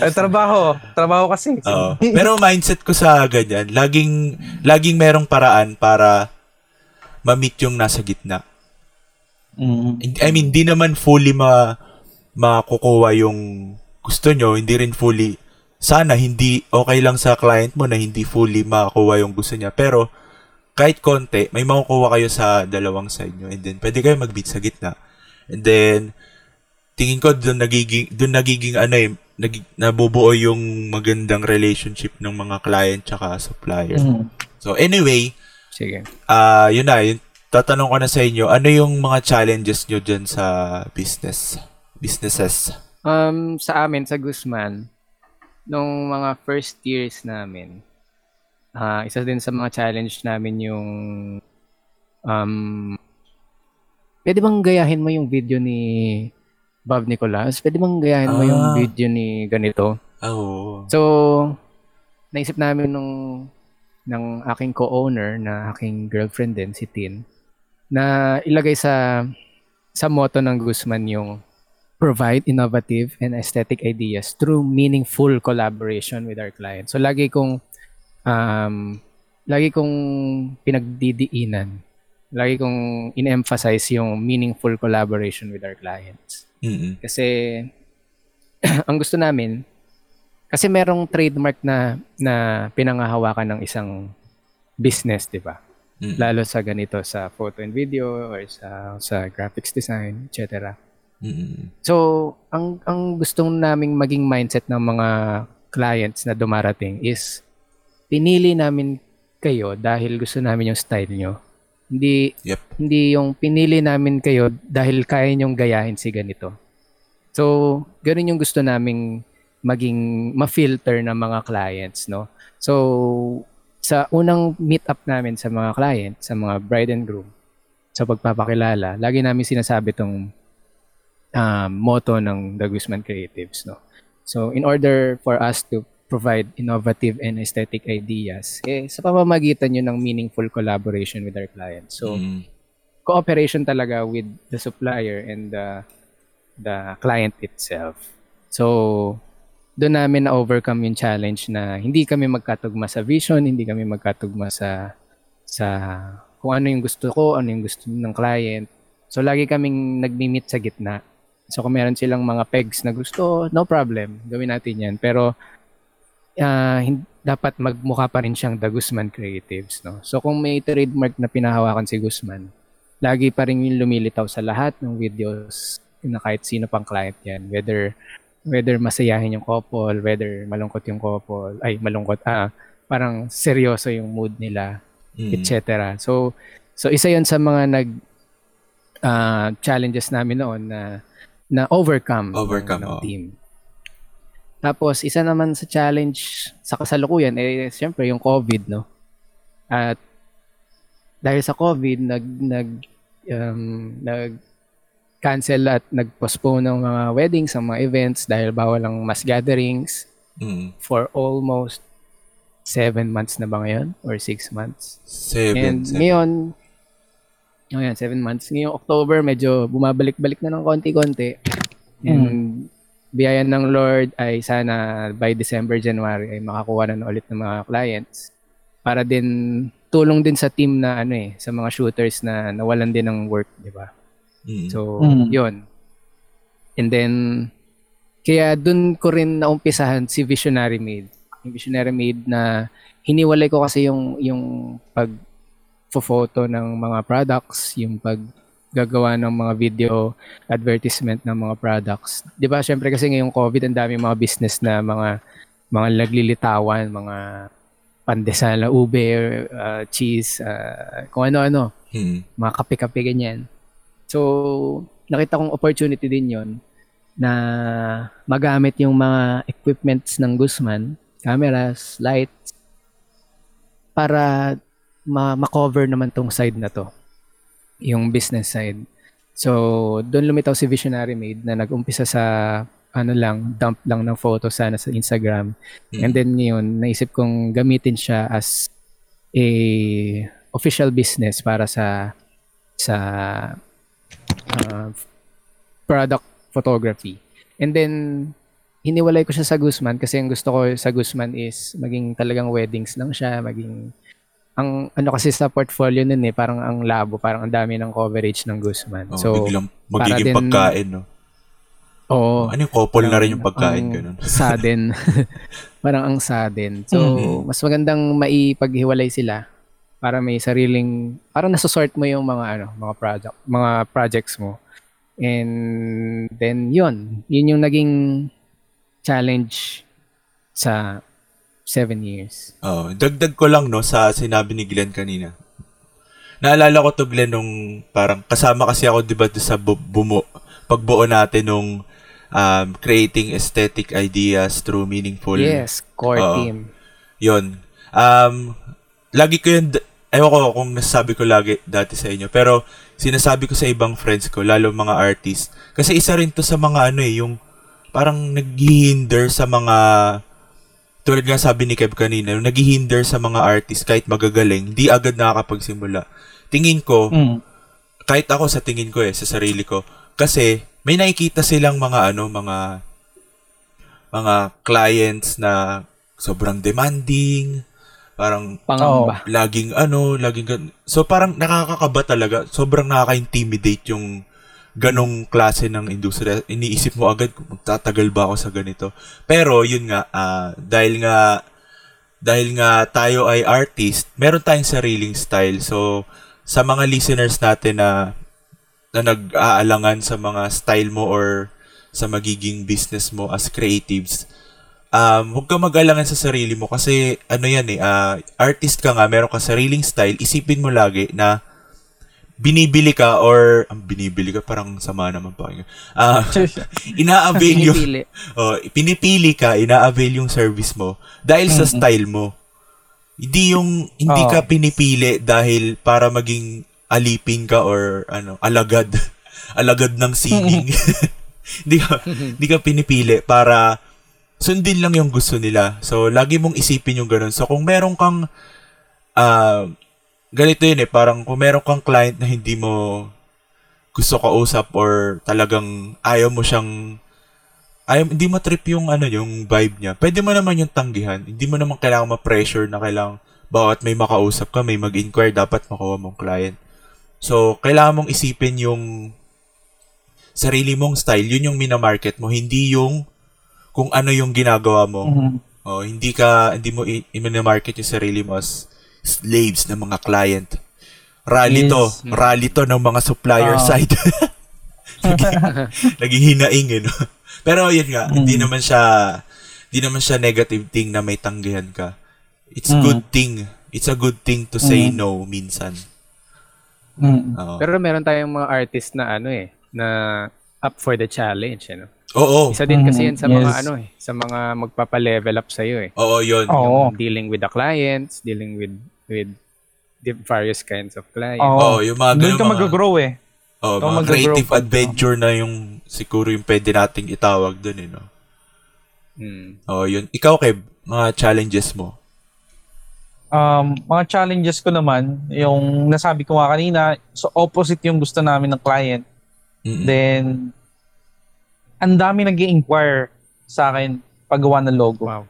Eh, trabaho, trabaho kasi. Oo. Pero mindset ko sa ganyan, laging, laging merong paraan para ma-meet yung nasa gitna. Mm, I mean, di naman fully ma makukuha yung gusto nyo, hindi rin fully sana hindi okay lang sa client mo na hindi fully makukuha yung gusto niya. Pero kahit konti, may makukuha kayo sa dalawang side nyo. And then, pwede kayo mag-beat sa gitna. And then, tingin ko doon nagiging, doon nagiging ano eh, nag, nabubuo yung magandang relationship ng mga client tsaka supplier. mm. So anyway, Sige. ah yun na, yun, tatanong ko na sa inyo, ano yung mga challenges nyo dyan sa business? Businesses? Um, sa amin, sa Guzman, nung mga first years namin, ah isa din sa mga challenge namin yung um, pwede bang gayahin mo yung video ni Bob Nicolas? Pwede bang gayahin mo yung Ah. video ni ganito? Ah, Oo. So, naisip namin nung ng aking co-owner na aking girlfriend din, si Tin, na ilagay sa sa motto ng Guzman yung provide innovative and aesthetic ideas through meaningful collaboration with our clients. So lagi kong um, lagi kong pinagdidiinan. Lagi kong in-emphasize yung meaningful collaboration with our clients. Mm-mm. Kasi ang gusto namin kasi merong trademark na na pinangahawakan ng isang business, 'di ba? Mm. Lalo sa ganito sa photo and video or sa sa graphics design, etc. Mm-mm. So, ang ang gustong naming maging mindset ng mga clients na dumarating is pinili namin kayo dahil gusto namin yung style nyo. Hindi Yep. hindi yung pinili namin kayo dahil kaya nyong gayahin si ganito. So, ganun yung gusto naming maging ma-filter ng mga clients, no? So, sa unang meet up namin sa mga client, sa mga bride and groom, sa pagpapakilala, lagi namin sinasabi tong um, motto ng The Guzman Creatives, no? So, in order for us to provide innovative and aesthetic ideas, eh, sa pamamagitan yun ng meaningful collaboration with our clients. So, Mm. cooperation talaga with the supplier and the the client itself. So, doon namin na-overcome yung challenge na hindi kami magkatugma sa vision, hindi kami magkatugma sa sa kung ano yung gusto ko, ano yung gusto ng client. So, lagi kaming nagmi-meet sa gitna. So, kung meron silang mga pegs na gusto, no problem, gawin natin yan. Pero, hin- dapat magmukha pa rin siyang The Guzman Creatives, no? So, kung may trademark na pinahawakan si Guzman, lagi pa rin yung lumilitaw sa lahat ng videos na kahit sino pang client yan. Whether whether masayahin yung couple, whether malungkot yung couple, ay malungkot, ah, parang seryoso yung mood nila, Mm. etc. So, so isa yon sa mga nag ah, challenges namin noon na na overcome, ng- Overcome, ng, oo. team. Tapos isa naman sa challenge sa kasalukuyan eh siyempre yung COVID, no? At dahil sa COVID nag nag um, nag cancel at nag-postpone ng mga weddings, ng mga events dahil bawal ang mass gatherings Mm. for almost seven months na ba ngayon? Or six months? Seven. And seven. ngayon, ngayon, seven months. Ngayong October, medyo bumabalik-balik na ng konti-konti. And biyaya ng Lord ay sana by December, January ay makakuha na, na ulit ng mga clients para din tulong din sa team na ano eh, sa mga shooters na nawalan din ng work, di ba? Mm. So, Mm. yun. And then, kaya dun ko rin naumpisahan si Visionary Made. Yung Visionary Made na hiniwalay ko kasi yung, yung pag photo ng mga products, yung pag gagawa ng mga video advertisement ng mga products. 'Di ba? Syempre kasi ngayong COVID ang dami mga business na mga mga naglilitawan, mga pandesal, ube, uh, cheese, uh, kung ano-ano Mm. mga kape-kape ganyan. So, nakita kong opportunity din yon na magamit yung mga equipments ng Guzman, cameras, lights, para ma- ma-cover naman tong side na to, yung business side. So, doon lumitaw si Visionary Made na nag-umpisa sa ano lang, dump lang ng photo sana sa Instagram. Mm. And then ngayon, naisip kong gamitin siya as a official business para sa sa uh, product photography. And then hiniwalay ko siya sa Guzman kasi ang gusto ko sa Guzman is maging talagang weddings lang siya, maging ang ano kasi sa portfolio nun eh, parang ang labo, parang ang dami ng coverage ng Guzman. Oh, so, biglang magiging din- pagkain, no? oo. Ano yung couple na rin yung pagkain, ang ganun. Sudden. parang ang sudden. So, Mhm. mas magandang maipaghiwalay sila para may sariling, parang nasosort mo yung mga ano, mga project, mga projects mo. And then yun, yun yung naging challenge sa seven years. Oh, dagdag ko lang no sa sinabi ni Glenn kanina. Naalala ko to Glenn nung parang kasama kasi ako 'di ba sa bu- bumo pagbuo natin nung um, creating aesthetic ideas through meaningful. Yes, core Oo. team. Yon. Um, lagi ko yun, ewan ko kung nasasabi ko lagi dati sa inyo, pero sinasabi ko sa ibang friends ko, lalo mga artist, kasi isa rin to sa mga ano eh, yung parang naghihinder sa mga, tulad nga sabi ni Kev kanina, yung naghihinder sa mga artist kahit magagaling, di agad nakakapagsimula. Tingin ko, Mm. kahit ako sa tingin ko eh, sa sarili ko, kasi may nakikita silang mga ano, mga mga clients na sobrang demanding, parang Pangamba. laging ano, laging gan- So parang nakakakaba talaga, sobrang nakaka-intimidate yung ganong klase ng industriya. Iniisip mo agad kung magtatagal ba ako sa ganito. Pero yun nga, ah, dahil nga dahil nga tayo ay artist, meron tayong sariling style. So sa mga listeners natin na na nag-aalangan sa mga style mo or sa magiging business mo as creatives, um, huwag ka mag-alangan sa sarili mo kasi ano yan eh, ah, artist ka nga, meron ka sariling style, isipin mo lagi na binibili ka or ang binibili ka parang sama naman pa. Ah, ina-avail yung oh, pinipili ka, ina-avail yung service mo dahil sa Mhm. style mo. Hindi yung hindi Oo. ka pinipili dahil para maging alipin ka or ano, alagad. alagad ng sining. Hindi ka, hindi ka pinipili para sundin lang yung gusto nila. So, lagi mong isipin yung ganun. So, kung meron kang ah ganito yun eh, parang kung meron kang client na hindi mo gusto kausap or talagang ayaw mo siyang ayaw, hindi mo trip yung ano yung vibe niya. Pwede mo naman yung tanggihan. Hindi mo naman kailangan ma-pressure na kailangan bawat may makausap ka, may mag-inquire, dapat makuha mong client. So, kailangan mong isipin yung sarili mong style. Yun yung minamarket mo. Hindi yung kung ano yung ginagawa mo. Mhm. Oh, hindi ka hindi mo i- i-market yung sarili mo as slaves ng mga client. Rally to. Yes. Rally to ng mga supplier Ah. side. Naging hinaing eh, no? Pero yun nga, hindi Mm. naman siya hindi naman siya negative thing na may tanggihan ka. It's Mm. good thing. It's a good thing to say Mm. no minsan. Mm. Oo. Pero meron tayong mga artist na ano eh, na up for the challenge, ano. Oo. Isa din kasi yan sa mga yes. ano eh, sa mga magpapa-level up sa iyo eh. Oo, yun. Oo. Yung dealing with the clients, dealing with with the various kinds of clients. Oo. Oo, yung mga Doon ka mga- mag-grow eh. Oo, Ikaw mga creative adventure na yung siguro yung pwede nating itawag dun eh, no? Hmm. Oo, yun. Ikaw, Kev, mga challenges mo. Um, mga challenges ko naman, yung nasabi ko nga kanina, so opposite yung gusto namin ng client. Mm-mm. Then, ang dami nag inquire sa akin paggawa ng logo. Wow.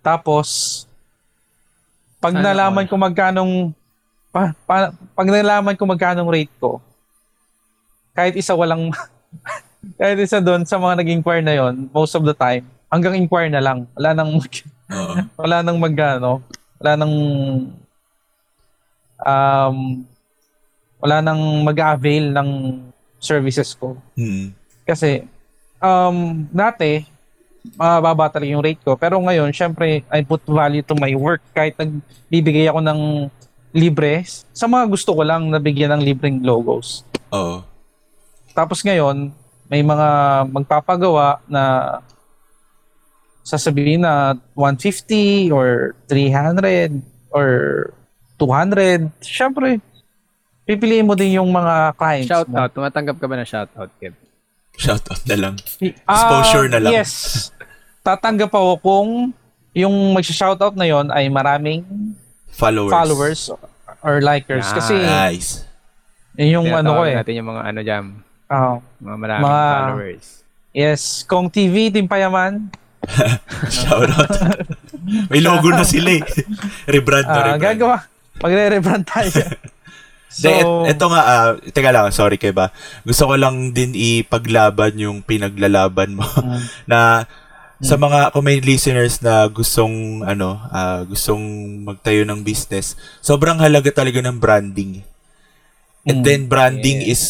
Tapos, pag Sana nalaman all. ko magkanong pa, pa- pag nalaman ko magkanong rate ko, kahit isa walang kahit isa doon sa mga nag-inquire na yon most of the time, hanggang inquire na lang. Wala nang mag- Oo. wala nang mag ano, wala nang um wala nang mag-avail ng services ko. Mm-mm. Kasi, um, dati, mababa talaga yung rate ko. Pero ngayon, syempre, I put value to my work. Kahit nagbibigay ako ng libre, sa mga gusto ko lang nabigyan ng libreng logos. Oo. Tapos ngayon, may mga magpapagawa na sasabihin na 150 or 300 or 200. Syempre, pipiliin mo din yung mga clients Shout mo. out. Tumatanggap ka ba ng shout out, Kev? Shoutout na lang. Ah, Exposure na lang. Yes. Tatanggap ako kung yung magsha-shoutout na yon ay maraming Followers. followers or likers. Ah, Kasi Nice. yun yung ano ko eh. natin yung mga ano jam, Ah, mga maraming Mga- followers. yes. Kong TV, Team Payaman. Shoutout. May logo na sila eh. rebrand na Ah, rebrand. gagawa. Magre-rebrand tayo. So, so, ito nga, ah, teka lang, sorry kay ba. Gusto ko lang din ipaglaban yung pinaglalaban mo Mm. na sa mga kung may listeners na gustong ano, ah, gustong magtayo ng business, sobrang halaga talaga ng branding. And Mm. then branding is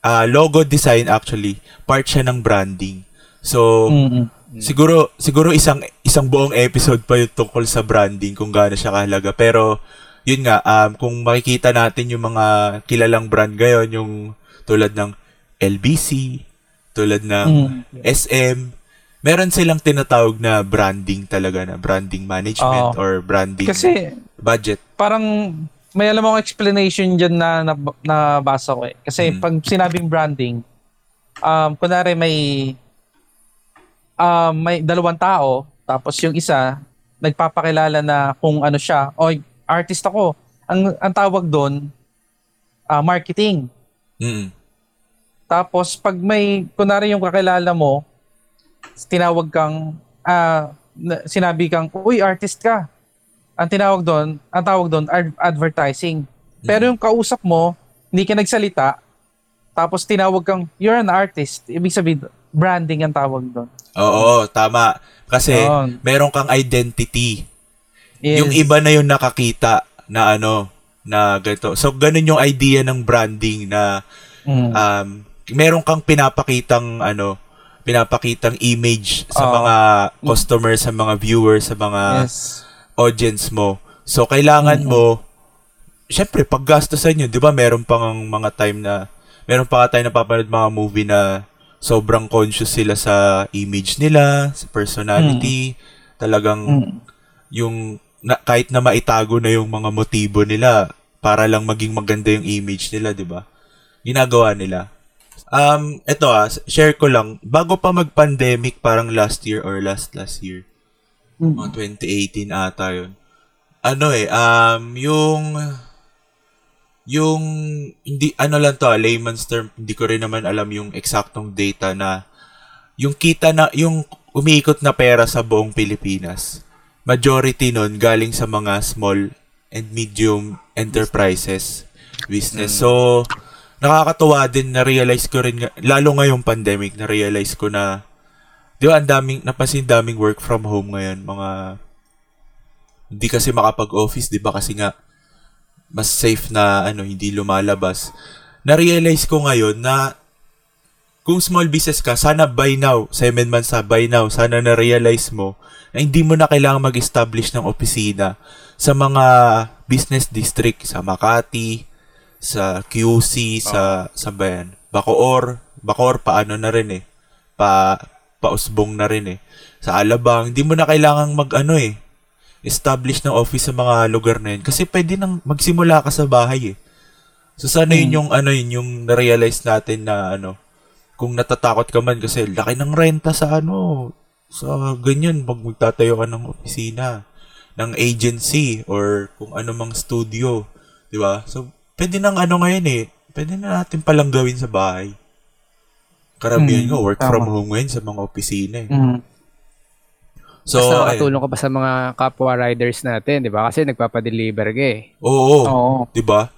ah, logo design actually, part siya ng branding. So, mm, Siguro siguro isang isang buong episode pa yung tungkol sa branding kung gaano siya kahalaga. Pero yun nga um, kung makikita natin yung mga kilalang brand ngayon yung tulad ng LBC, tulad ng mm, SM, meron silang tinatawag na branding talaga na branding management Oo. or branding kasi budget. parang may alam akong explanation dyan na, na nabasa ko eh. Kasi Mm. pag sinabing branding, um, kunwari may um, may dalawang tao, tapos yung isa, nagpapakilala na kung ano siya, o artist ako. Ang, ang tawag doon, ah, marketing. Mm. Tapos pag may, kunwari yung kakilala mo, tinawag kang, na- sinabi kang, uy, artist ka. Ang tinawag doon, ang tawag doon, ad- advertising. Pero yung kausap mo, hindi ka nagsalita, tapos tinawag kang, you're an artist. Ibig sabihin, branding ang tawag doon. Oo, tama. Kasi Yun. meron kang identity. Yes. Yung iba na yung nakakita na ano, na ganito. So, ganun yung idea ng branding na Mm. um, meron kang pinapakitang ano, pinapakitang image sa Oo. mga customers, sa mga viewers, sa mga yes. audience mo. So, kailangan mo, syempre, paggastosan yun, di ba, meron pang mga time na, meron pa tayo napapanood mga movie na sobrang conscious sila sa image nila, sa personality, talagang Mm. yung na, kahit na maitago na yung mga motibo nila para lang maging maganda yung image nila, 'di ba? Ginagawa nila. Um, eto ah, share ko lang, bago pa mag-pandemic, parang last year or last last year, Mm. mga 2018 ata yun. Ano eh, um, yung, yung, hindi, ano lang to, ah, layman's term, hindi ko rin naman alam yung eksaktong data na, yung kita na, yung umiikot na pera sa buong Pilipinas, majority nun galing sa mga small and medium enterprises business. So, nakakatuwa din na realize ko rin, nga- lalo ngayong pandemic, na realize ko na, di ba, ang daming, napansin daming work from home ngayon, mga, hindi kasi makapag-office, di ba, kasi nga, mas safe na ano hindi lumalabas. Na-realize ko ngayon na kung small business ka, sana by now, seven months sa by now, sana na-realize mo na hindi mo na kailangan mag-establish ng opisina sa mga business district sa Makati, sa QC, sa sa ba yan? Bacoor, Bacoor paano na rin eh. Pa pausbong na rin eh. Sa Alabang, hindi mo na kailangang mag ano eh, establish ng office sa mga lugar na yun. Kasi pwede nang magsimula ka sa bahay eh. So sana yun yung ano yun, yung na-realize natin na ano, kung natatakot ka man kasi laki ng renta sa ano, sa ganyan, pag magtatayo ka ng opisina, ng agency, or kung ano mang studio, di ba? So, pwede nang ano ngayon eh, pwede na natin palang gawin sa bahay. Karamihan Mm, nga, work tama. from home ngayon sa mga opisina eh. Mm. So, ayun. nakakatulong ka pa sa mga kapwa riders natin, di ba? Kasi nagpapadeliver ka eh. oo, Oo. di ba?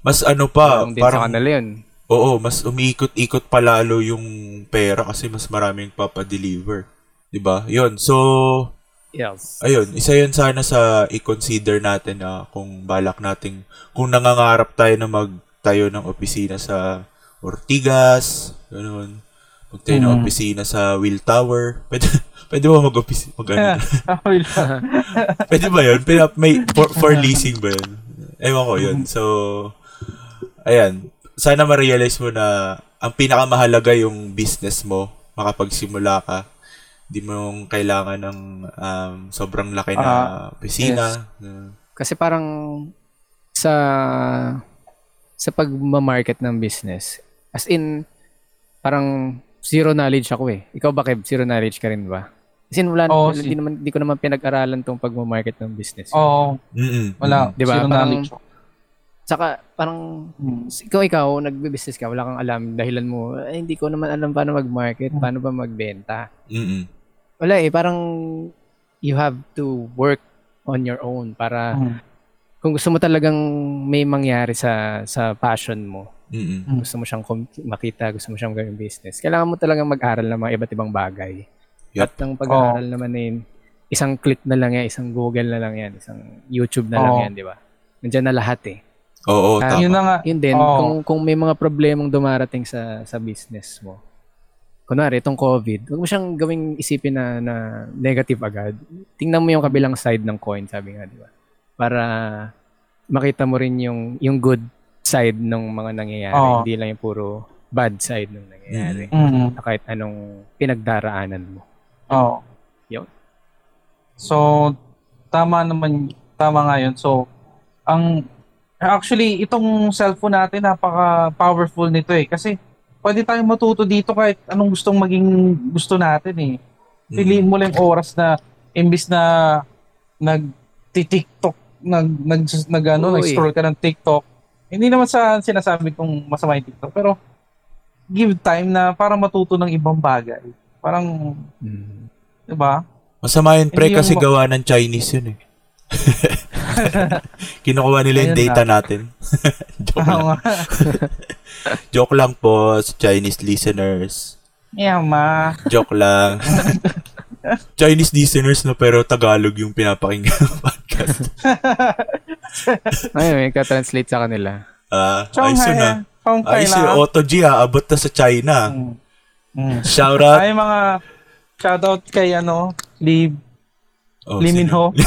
Mas ano pa, Parang din sa parang, kanila yun. Oo, mas umiikot-ikot pa lalo yung pera kasi mas maraming papadeliver. Di ba? Yun, so, Yes. ayun, isa yun sana sa i-consider natin na kung balak nating, kung nangangarap tayo na magtayo ng opisina sa Ortigas, ganun, magtayo ng Mm. opisina sa Will Tower, pwede, pwede ba mag-opisina, mag lang. Pwede ba yun? Pina, may, for, for leasing ba yun? Ewan ko yun. So, ayan. Sana ma-realize mo na ang pinakamahalaga yung business mo, makapagsimula ka. Hindi mo kailangan ng um, sobrang laki na Ah, opisina. Uh, Kasi parang sa sa pagma-market ng business, as in, parang zero knowledge ako eh. Ikaw ba, Kev? Zero knowledge ka rin ba? As in, wala, Oo, wala- si- di, naman, di ko naman pinag-aralan tong pagma-market ng business. Oo. mm-mm. Wala. Di ba? Zero Parang- knowledge. Saka, parang, Mm. ikaw, ikaw, nagbe-business ka, wala kang alam, dahilan mo, "Ay, hindi ko naman alam paano mag-market, paano ba magbenta. Mm-mm. Wala eh, parang you have to work on your own para Mm. kung gusto mo talagang may mangyari sa sa passion mo, Mm-mm. Mm. gusto mo siyang makita, gusto mo siyang gawing business, kailangan mo talagang mag-aral ng mga iba't ibang bagay. Yup. At ang pag-aaral naman na yun, isang click na lang yan, isang Google na lang yan, isang YouTube na lang Oo. yan, di ba? Nandiyan na lahat eh. Oo, Ah, tama. Yun na nga. Yun din, Oo. kung, kung may mga problemang dumarating sa sa business mo, kunwari, itong COVID, huwag mo siyang gawing isipin na, na negative agad. Tingnan mo yung kabilang side ng coin, sabi nga, di ba? Para makita mo rin yung, yung good side ng mga nangyayari. Oo. Hindi lang yung puro bad side ng nangyayari. Mm. Na kahit anong pinagdaraanan mo. Oo. Yun. So, tama naman, tama nga yun. So, ang, actually, itong cellphone natin, napaka-powerful nito eh. Kasi, pwede tayong matuto dito kahit anong gustong maging gusto natin eh. Piliin mo lang yung oras na, imbis na, nag-tiktok, nag, nag, nag, ano, Uy. nag-scroll ka ng TikTok. Hindi naman sa sinasabi kong masama yung TikTok, pero, give time na para matuto ng ibang bagay. Parang, Mm. di ba? Masama yun, pre, kasi ma- gawa ng Chinese yun eh. Kinukuha nila yung data natin. Joke lang. Joke lang po sa Chinese listeners. Yeah, ma. Joke lang. Chinese listeners no pero Tagalog yung pinapakinggan ng podcast. Ayun, may ka-translate sa kanila. Ah, ayos yun ah. Ayos yun. lang. Auto G ah. Abot na sa China. Mm. Mm. Shout out. Ay, mga shoutout kay ano, Lee, Oh, Lee Min sino? Ho.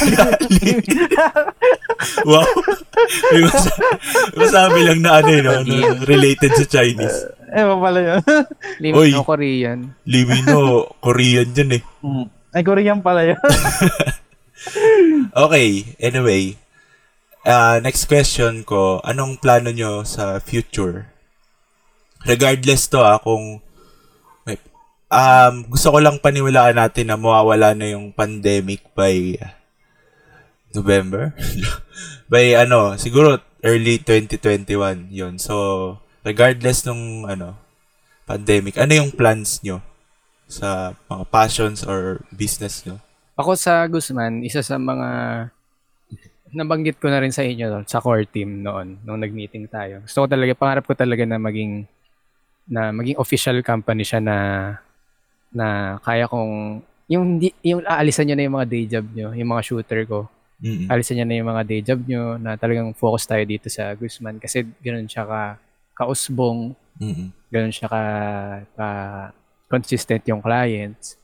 wow. May mas- masabi lang na ano yun, ano, related sa Chinese. eh, ba pala yun? Lim- Oy. no, Korean. Lee Min Ho, Korean dyan eh. Mm. Ay, Korean pala yun. Okay, anyway. Uh, next question ko, anong plano nyo sa future? Regardless to ah, kung um, gusto ko lang paniwalaan natin na mawawala na yung pandemic by November? by ano, siguro early 2021 yon So, regardless nung ano, pandemic, ano yung plans nyo sa mga passions or business nyo? Ako sa Guzman, isa sa mga nabanggit ko na rin sa inyo sa core team noon nung nag-meeting tayo. Gusto ko talaga pangarap ko talaga na maging na maging official company siya na na kaya kong yung hindi- yung aalisan niyo na yung mga day job niyo, yung mga shooter ko. Mm-mm. alisin niya na yung mga day job nyo na talagang focus tayo dito sa Guzman kasi ganun siya ka kausbong, Mm-mm. ganun siya ka, ka consistent yung clients.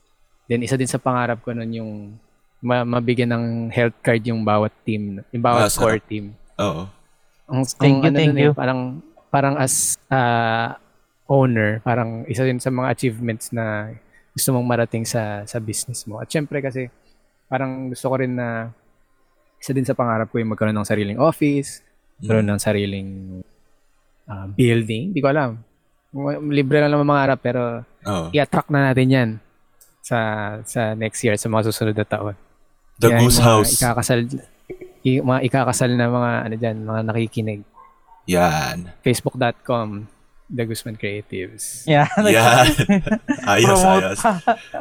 Then isa din sa pangarap ko nun yung ma- mabigyan ng health card yung bawat team, yung bawat Ah, core team. Oo. Ang, Thank ang you, ano thank eh, you. parang parang as ah, owner, parang isa din sa mga achievements na gusto mong marating sa sa business mo. At syempre kasi parang gusto ko rin na isa din sa pangarap ko yung magkaroon ng sariling office, magkaroon ng sariling ah, building, di ko alam. Libre lang naman mangarap pero Oo. i-attract na natin 'yan sa sa next year sa mga susunod na taon. The Kaya Goose House. Ikakasal, i- mga ikakasal na mga ano dyan, mga nakikinig. Yan. Facebook.com, The Guzman Creatives. Yeah. Yan. ayos, Promote. ayos.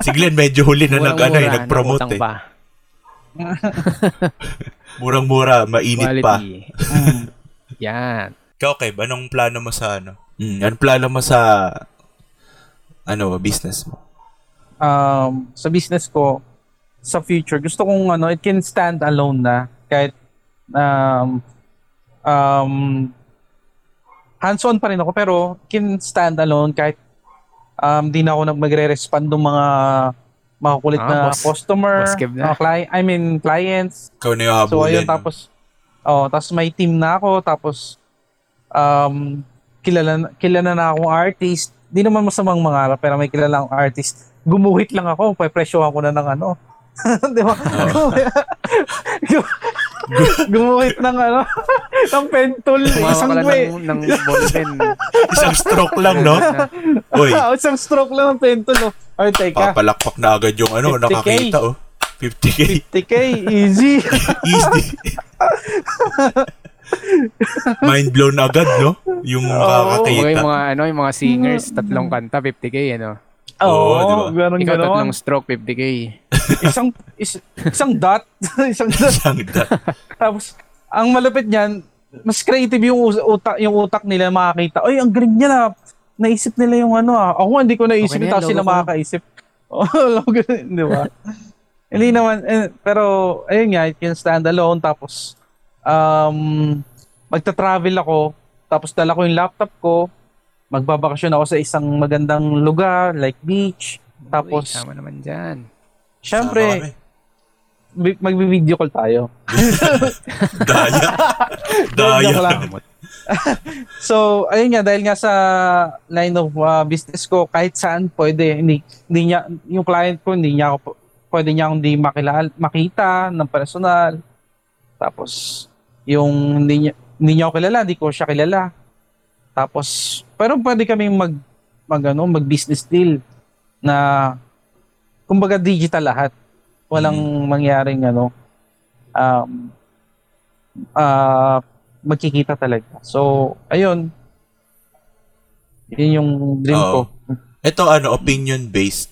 Si Glenn medyo huli na nag, ano, eh, Murang-mura, nag-promote eh. pa. Murang-mura, mainit pa. Quality. Mm. Yan. Ikaw, Kev, anong plano mo sa ano? Mm, anong plano mo sa ano, business mo? um, sa business ko, sa future, gusto kong ano, it can stand alone na kahit um, um, hands-on pa rin ako pero can stand alone kahit um, di na ako nag magre-respond ng mga makukulit Ah, na boss. customer, Boss na. mga cli- I mean clients. Ikaw na yung So ayun tapos oh, tapos may team na ako tapos um kilala kilala na akong artist. Di naman masamang mangarap pero may kilala akong artist. Gumuhit lang ako, papresyohan ko na ng ano. 'Di ba? Gu- Gumuhit ng ano, ng pentol, isang way. ng, ng ballpen. Isang stroke lang, no? Uy, isang stroke lang ng pentol. Oh. Ay, teka. papalakpak na agad yung ano, 50K. nakakita, oh. 50k. 50k, easy. Easy. Mind blown agad, no? Yung Kumbaga makakakita. yung mga, ano, yung mga singers, tatlong kanta, 50k, ano. Oo, Oo, di ba? ganun Ikaw, ganon. tatlong stroke, 50k. isang is, isang dot, isang dot. Isang da- Tapos ang malupit niyan, mas creative yung utak yung utak nila makakita. Ay, ang galing niya na. Naisip nila yung ano ah. Ako hindi ko naisip Okay tapos sila logo ko. makakaisip. Oh, logo, di ba? hindi naman eh, pero ayun nga, it can stand alone tapos um magta-travel ako tapos dala ko yung laptop ko magbabakasyon ako sa isang magandang lugar like beach tapos Uy, tama naman dyan. kami. bi- magbi-video call tayo Daya. Daya. So, ayun nga, dahil nga sa line of uh, business ko, kahit saan pwede, hindi, hindi niya, yung client ko, hindi niya ako, pwede niya akong hindi makilala, makita ng personal. Tapos, yung hindi niya, hindi niya ako kilala, hindi ko siya kilala. Tapos, pero pwede kami mag, mag, ano, mag-business deal na, kumbaga digital lahat. Walang mangyaring, ano, um, ah, magkikita talaga. So, ayun. Yun yung dream Oo. ko. Ito ano, opinion-based.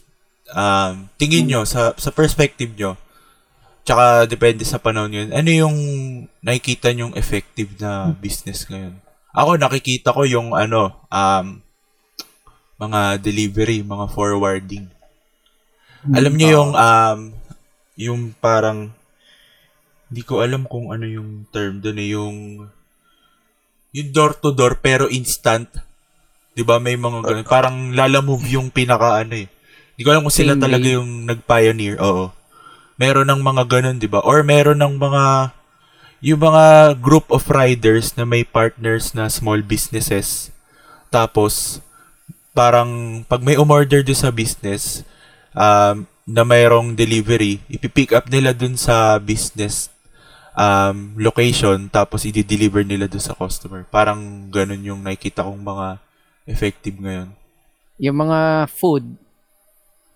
Um, tingin nyo, sa, sa perspective nyo, tsaka depende sa panahon yun, ano yung nakikita nyong effective na business ngayon? Ako, nakikita ko yung ano, um, mga delivery, mga forwarding. Alam niyo yung, um, yung parang, hindi ko alam kung ano yung term doon eh, yung, yung door to door pero instant. 'Di ba may mga ganun. Parang lalamove yung pinaka ano eh. Hindi ko alam kung sila talaga yung nag-pioneer. Oo. Meron ng mga ganun, 'di ba? Or meron ng mga yung mga group of riders na may partners na small businesses. Tapos parang pag may umorder do sa business um, na mayroong delivery, ipipick up nila dun sa business um, location tapos i-deliver nila doon sa customer. Parang ganun yung nakikita kong mga effective ngayon. Yung mga food,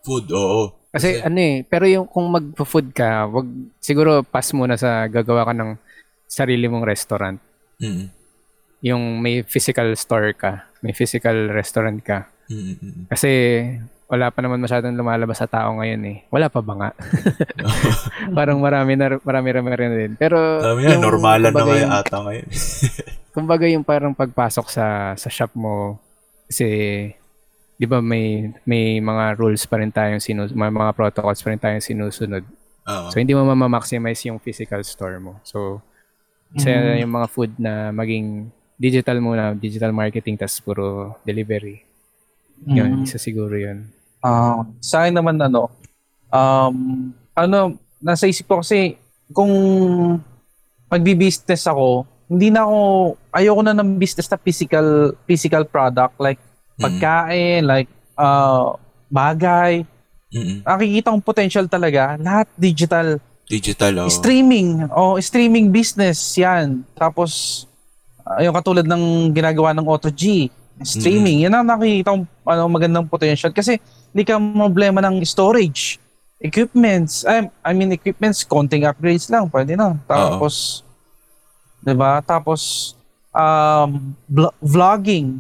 Food, oo. Kasi ano eh, pero yung kung mag-food ka, wag siguro pass muna sa gagawa ka ng sarili mong restaurant. Mm, Yung may physical store ka, may physical restaurant ka. mm, mm, mm. Kasi wala pa naman masyadong lumalabas sa tao ngayon eh. Wala pa ba nga? Parang marami na marami rami rin din. Pero nga, yung- normalan na yung- ata ngayon. kumbaga yung parang pagpasok sa sa shop mo kasi 'di ba may may mga rules pa rin tayong sinus may mga protocols pa rin tayong sinusunod. Oo. So, hindi mo ma-maximize yung physical store mo. So, isa Mhm. yung mga food na maging digital muna, digital marketing, tas puro delivery. Yun, Mhm. isa siguro yun. Ah, sa akin naman ano, um, ano, nasa isip ko kasi kung magbi-business ako, hindi na ako, ayoko na ng business na physical, physical product like pagkain, like uh, bagay. Mm-mm. Nakikita kong potential talaga, lahat digital. Digital, oh. Streaming, oh, streaming business 'yan. Tapos uh, yung katulad ng ginagawa ng Auto-G, streaming, yan ang nakikita kong ano, magandang potential kasi hindi ka problema ng storage, equipments, I, I mean equipments, konting upgrades lang, pwede na. Tapos, 'di ba? Tapos um vlo- vlogging.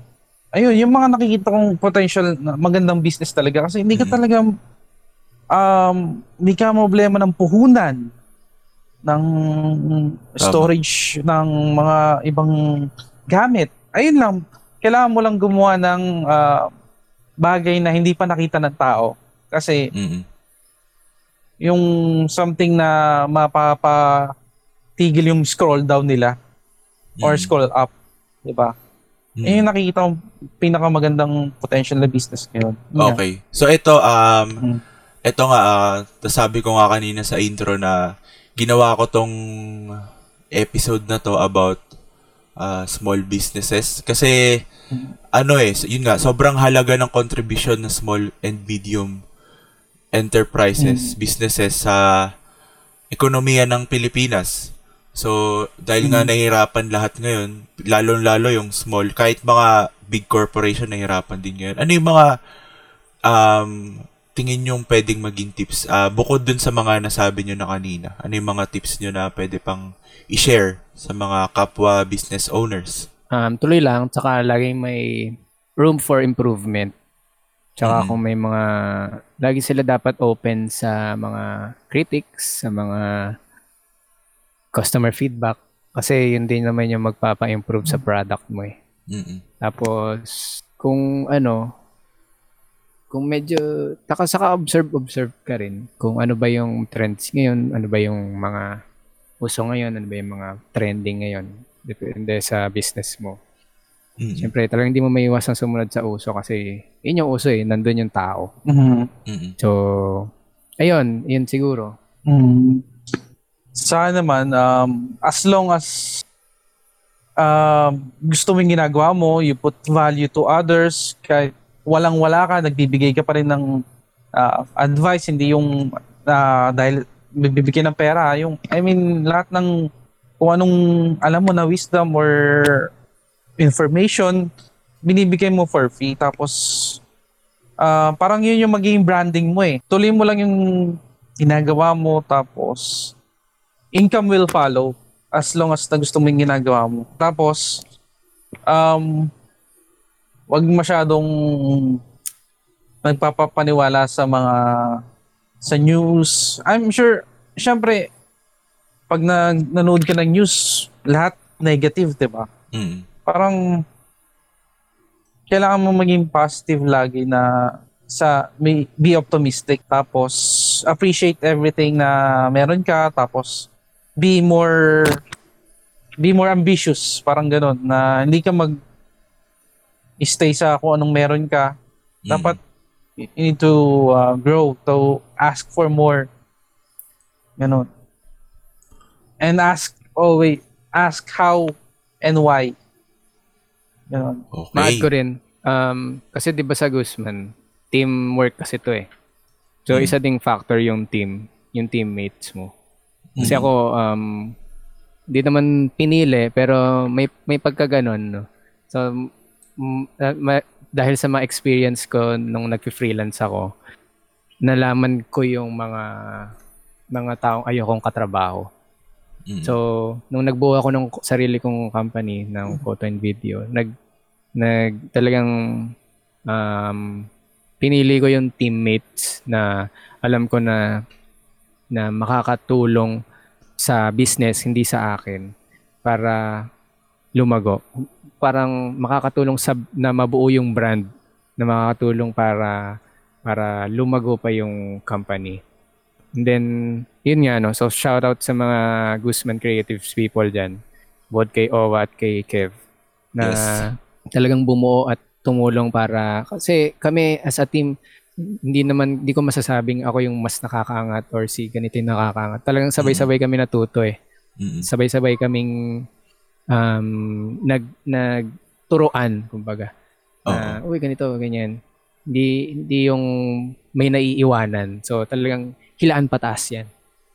Ayun, yung mga nakikita kong potential na magandang business talaga kasi hindi ka Mhm. talaga um hindi ka problema ng puhunan ng storage ng mga ibang gamit. Ayun lang, kailangan mo lang gumawa ng ah, bagay na hindi pa nakita ng tao. Kasi Mm-mm. yung something na mapapatigil yung scroll down nila or Mm. scroll up, 'di ba? Mm. Eh yung nakikita kong pinakamagandang potential na business ngayon. Nga. Okay. So ito um Mm. Ito nga ah, tas sabi ko nga kanina sa intro na ginawa ko tong episode na to about ah, small businesses kasi ano eh yun nga sobrang halaga ng contribution ng small and medium enterprises, businesses sa ekonomiya ng Pilipinas. So, dahil nga nahihirapan lahat ngayon, lalo-lalo yung small, kahit mga big corporation nahihirapan din ngayon. Ano yung mga um, tingin yung pwedeng maging tips? Ah, bukod dun sa mga nasabi nyo na kanina, ano yung mga tips nyo na pwede pang i-share sa mga kapwa business owners? Um, tuloy lang, tsaka laging may room for improvement. Tsaka Mhm. kung may mga, lagi sila dapat open sa mga critics, sa mga customer feedback. Kasi yun din naman yung magpapa-improve sa product mo eh. Mm-mm. Tapos, kung ano, kung medyo, taka saka observe, observe ka rin kung ano ba yung trends ngayon, ano ba yung mga uso ngayon, ano ba yung mga trending ngayon. Depende sa business mo. Mm-mm. Siyempre, talagang hindi mo maiwasang sumunod sa uso kasi yun yung uso eh, nandun yung tao. Mhm. Mm-mm. So, ayun, yun siguro. Mm. Sa naman, um, as long as um, gusto mo yung ginagawa mo, you put value to others, kahit walang-wala ka, nagbibigay ka pa rin ng uh, advice, hindi yung uh, dahil bibigyan ng pera, yung, I mean, lahat ng kung anong alam mo na wisdom or information, binibigay mo for free. Tapos, ah, parang yun yung magiging branding mo eh. Tuloy mo lang yung ginagawa mo, tapos, income will follow as long as na gusto mo yung ginagawa mo. Tapos, um, wag masyadong nagpapapaniwala sa mga sa news. I'm sure, syempre, pag na, nanood ka ng news, lahat negative, di ba? Mm-mm. Parang, kailangan mo maging positive lagi na sa may, be optimistic tapos appreciate everything na meron ka tapos be more be more ambitious parang ganun na hindi ka mag stay sa kung anong meron ka Mm-mm. dapat you need to uh, grow to ask for more ganun and ask oh wait ask how and why ganun Mahal Okay. ko rin. Um, kasi di ba sa Guzman, teamwork kasi to eh. So, Mm. isa ding factor yung team, yung teammates mo. Kasi Mm. ako, um, di naman pinili, pero may, may pagkaganon, no? So, na- ma- dahil sa mga experience ko nung nag-freelance ako, nalaman ko yung mga mga taong ayokong katrabaho. Mm-mm. So, nung nagbuo ako ng sarili kong company ng photo and video, nag nag talagang um, pinili ko yung teammates na alam ko na na makakatulong sa business hindi sa akin para lumago. Parang makakatulong sa na mabuo yung brand na makakatulong para para lumago pa yung company. And then, yun nga, no? So, shout out sa mga Guzman Creatives people dyan. Both kay Owa at kay Kev. Na Yes. talagang bumuo at tumulong para, kasi kami as a team, hindi naman, hindi ko masasabing ako yung mas nakakaangat or si ganito yung nakakaangat. Talagang sabay-sabay kami natuto eh. Mm-mm. Sabay-sabay kaming um, nag, nagturoan, kumbaga. Na, uy, ganito, ganyan. Hindi, hindi yung may naiiwanan. So, talagang hilaan pataas yan.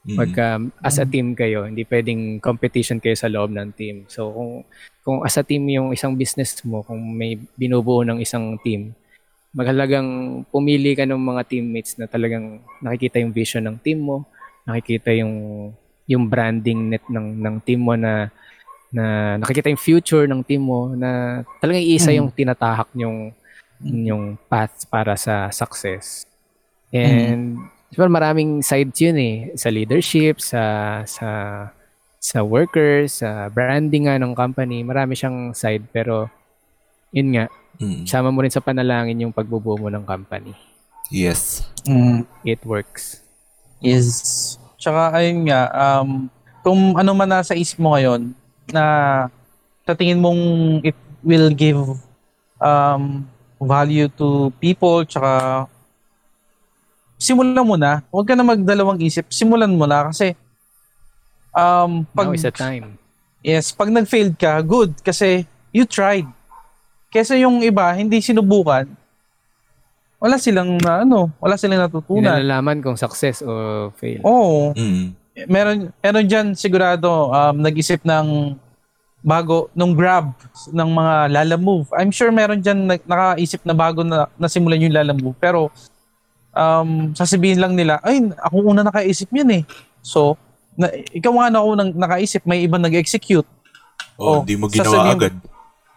Mm-mm. Pagka um, as a team kayo, hindi pwedeng competition kayo sa loob ng team. So, kung, kung as a team yung isang business mo, kung may binubuo ng isang team, maghalagang pumili ka ng mga teammates na talagang nakikita yung vision ng team mo, nakikita yung yung branding net ng ng team mo na na nakikita yung future ng team mo na talagang iisa Mm. yung tinatahak yung yung path para sa success. And Diba, maraming sides yun eh. Sa leadership, sa sa sa workers, sa branding nga ng company, marami siyang side pero yun nga, Mm-mm. sama mo rin sa panalangin yung pagbubuo mo ng company. Yes. Mm. It works. Is tsaka ayun nga um kung ano man nasa isip mo ngayon na sa tingin mong it will give um value to people tsaka simulan mo na. Huwag ka na magdalawang isip. Simulan mo na kasi um pag Now is the time. Yes, pag nag-failed ka, good kasi you tried. Kesa yung iba hindi sinubukan, wala silang na ano, wala silang Hindi natutunan. nalalaman kung success o fail. Oo. Mm. Meron meron diyan sigurado um, nag-isip ng bago nung Grab ng mga Lala Move. I'm sure meron diyan na, nakaisip na bago na nasimulan yung Lala Move pero um, sasabihin lang nila, ay ako una nakaisip niyan eh. So, na, ikaw nga na unang nakaisip, may ibang nag-execute. Oh, Oh, hindi mo ginawa agad.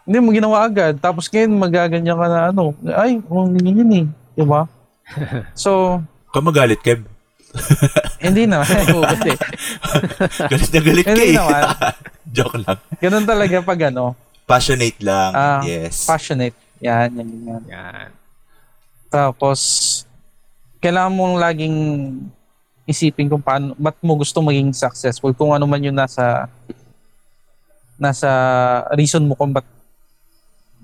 Hindi mo ginawa agad. Tapos ngayon magaganyan ka na ano, ay, hindi yun eh. Di ba? So, Ka magalit, Kev. hindi na. Oo, kasi Galit na galit ka Hindi eh. naman. Joke lang. Ganun talaga pag ano, Passionate lang. Ah, yes. passionate. Yan, yan, yan. yan. Tapos, kailangan mong laging isipin kung paano, ba't mo gusto maging successful, kung ano man yung nasa, nasa reason mo kung ba't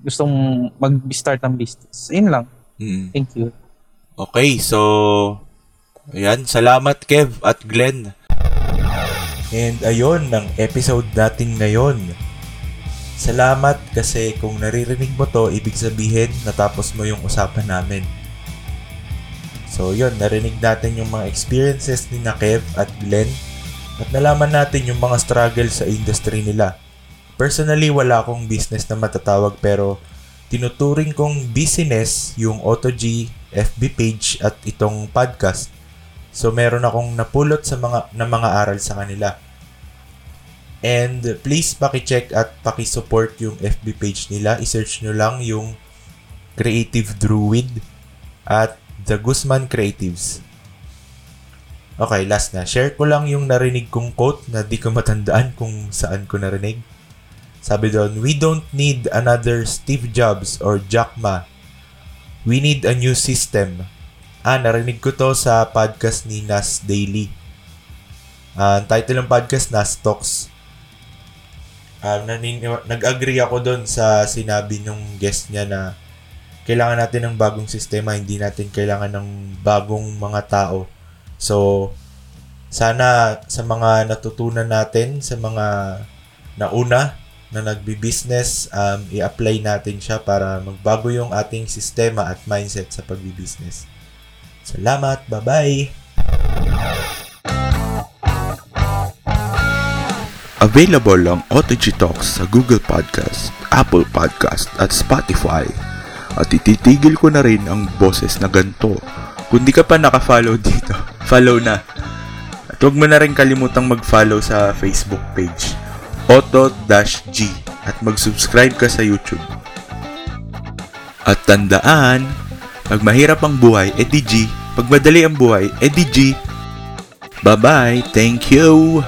gustong mag-start ng business. Yun lang. Mm. Thank you. Okay, so ayan, salamat Kev at Glenn. And ayun, ng episode natin ngayon. Salamat kasi kung naririnig mo to, ibig sabihin natapos mo yung usapan namin. So yun, narinig natin yung mga experiences ni na Kev at Glenn at nalaman natin yung mga struggle sa industry nila. Personally, wala akong business na matatawag pero tinuturing kong business yung AutoG FB page at itong podcast. So meron akong napulot sa mga na mga aral sa kanila. And please paki-check at paki-support yung FB page nila. I-search nyo lang yung Creative Druid at The Guzman Creatives. Okay, last na. Share ko lang yung narinig kong quote na di ko matandaan kung saan ko narinig. Sabi doon, We don't need another Steve Jobs or Jack Ma. We need a new system. Ah, narinig ko to sa podcast ni Nas Daily. Ah, ang title ng podcast, Nas Talks. Ah, nanin- nag-agree ako doon sa sinabi ng guest niya na kailangan natin ng bagong sistema, hindi natin kailangan ng bagong mga tao. So, sana sa mga natutunan natin, sa mga nauna na nagbi-business, um, i-apply natin siya para magbago yung ating sistema at mindset sa pagbi-business. Salamat, bye-bye! Available ang OTG Talks sa Google Podcast, Apple Podcast at Spotify. At ititigil ko na rin ang boses na ganto. Kung di ka pa nakafollow dito, follow na. At huwag mo na rin kalimutang mag-follow sa Facebook page, Auto-G at mag-subscribe ka sa YouTube. At tandaan, pag mahirap ang buhay, edi G. Pag madali ang buhay, edi G. Bye-bye. Thank you.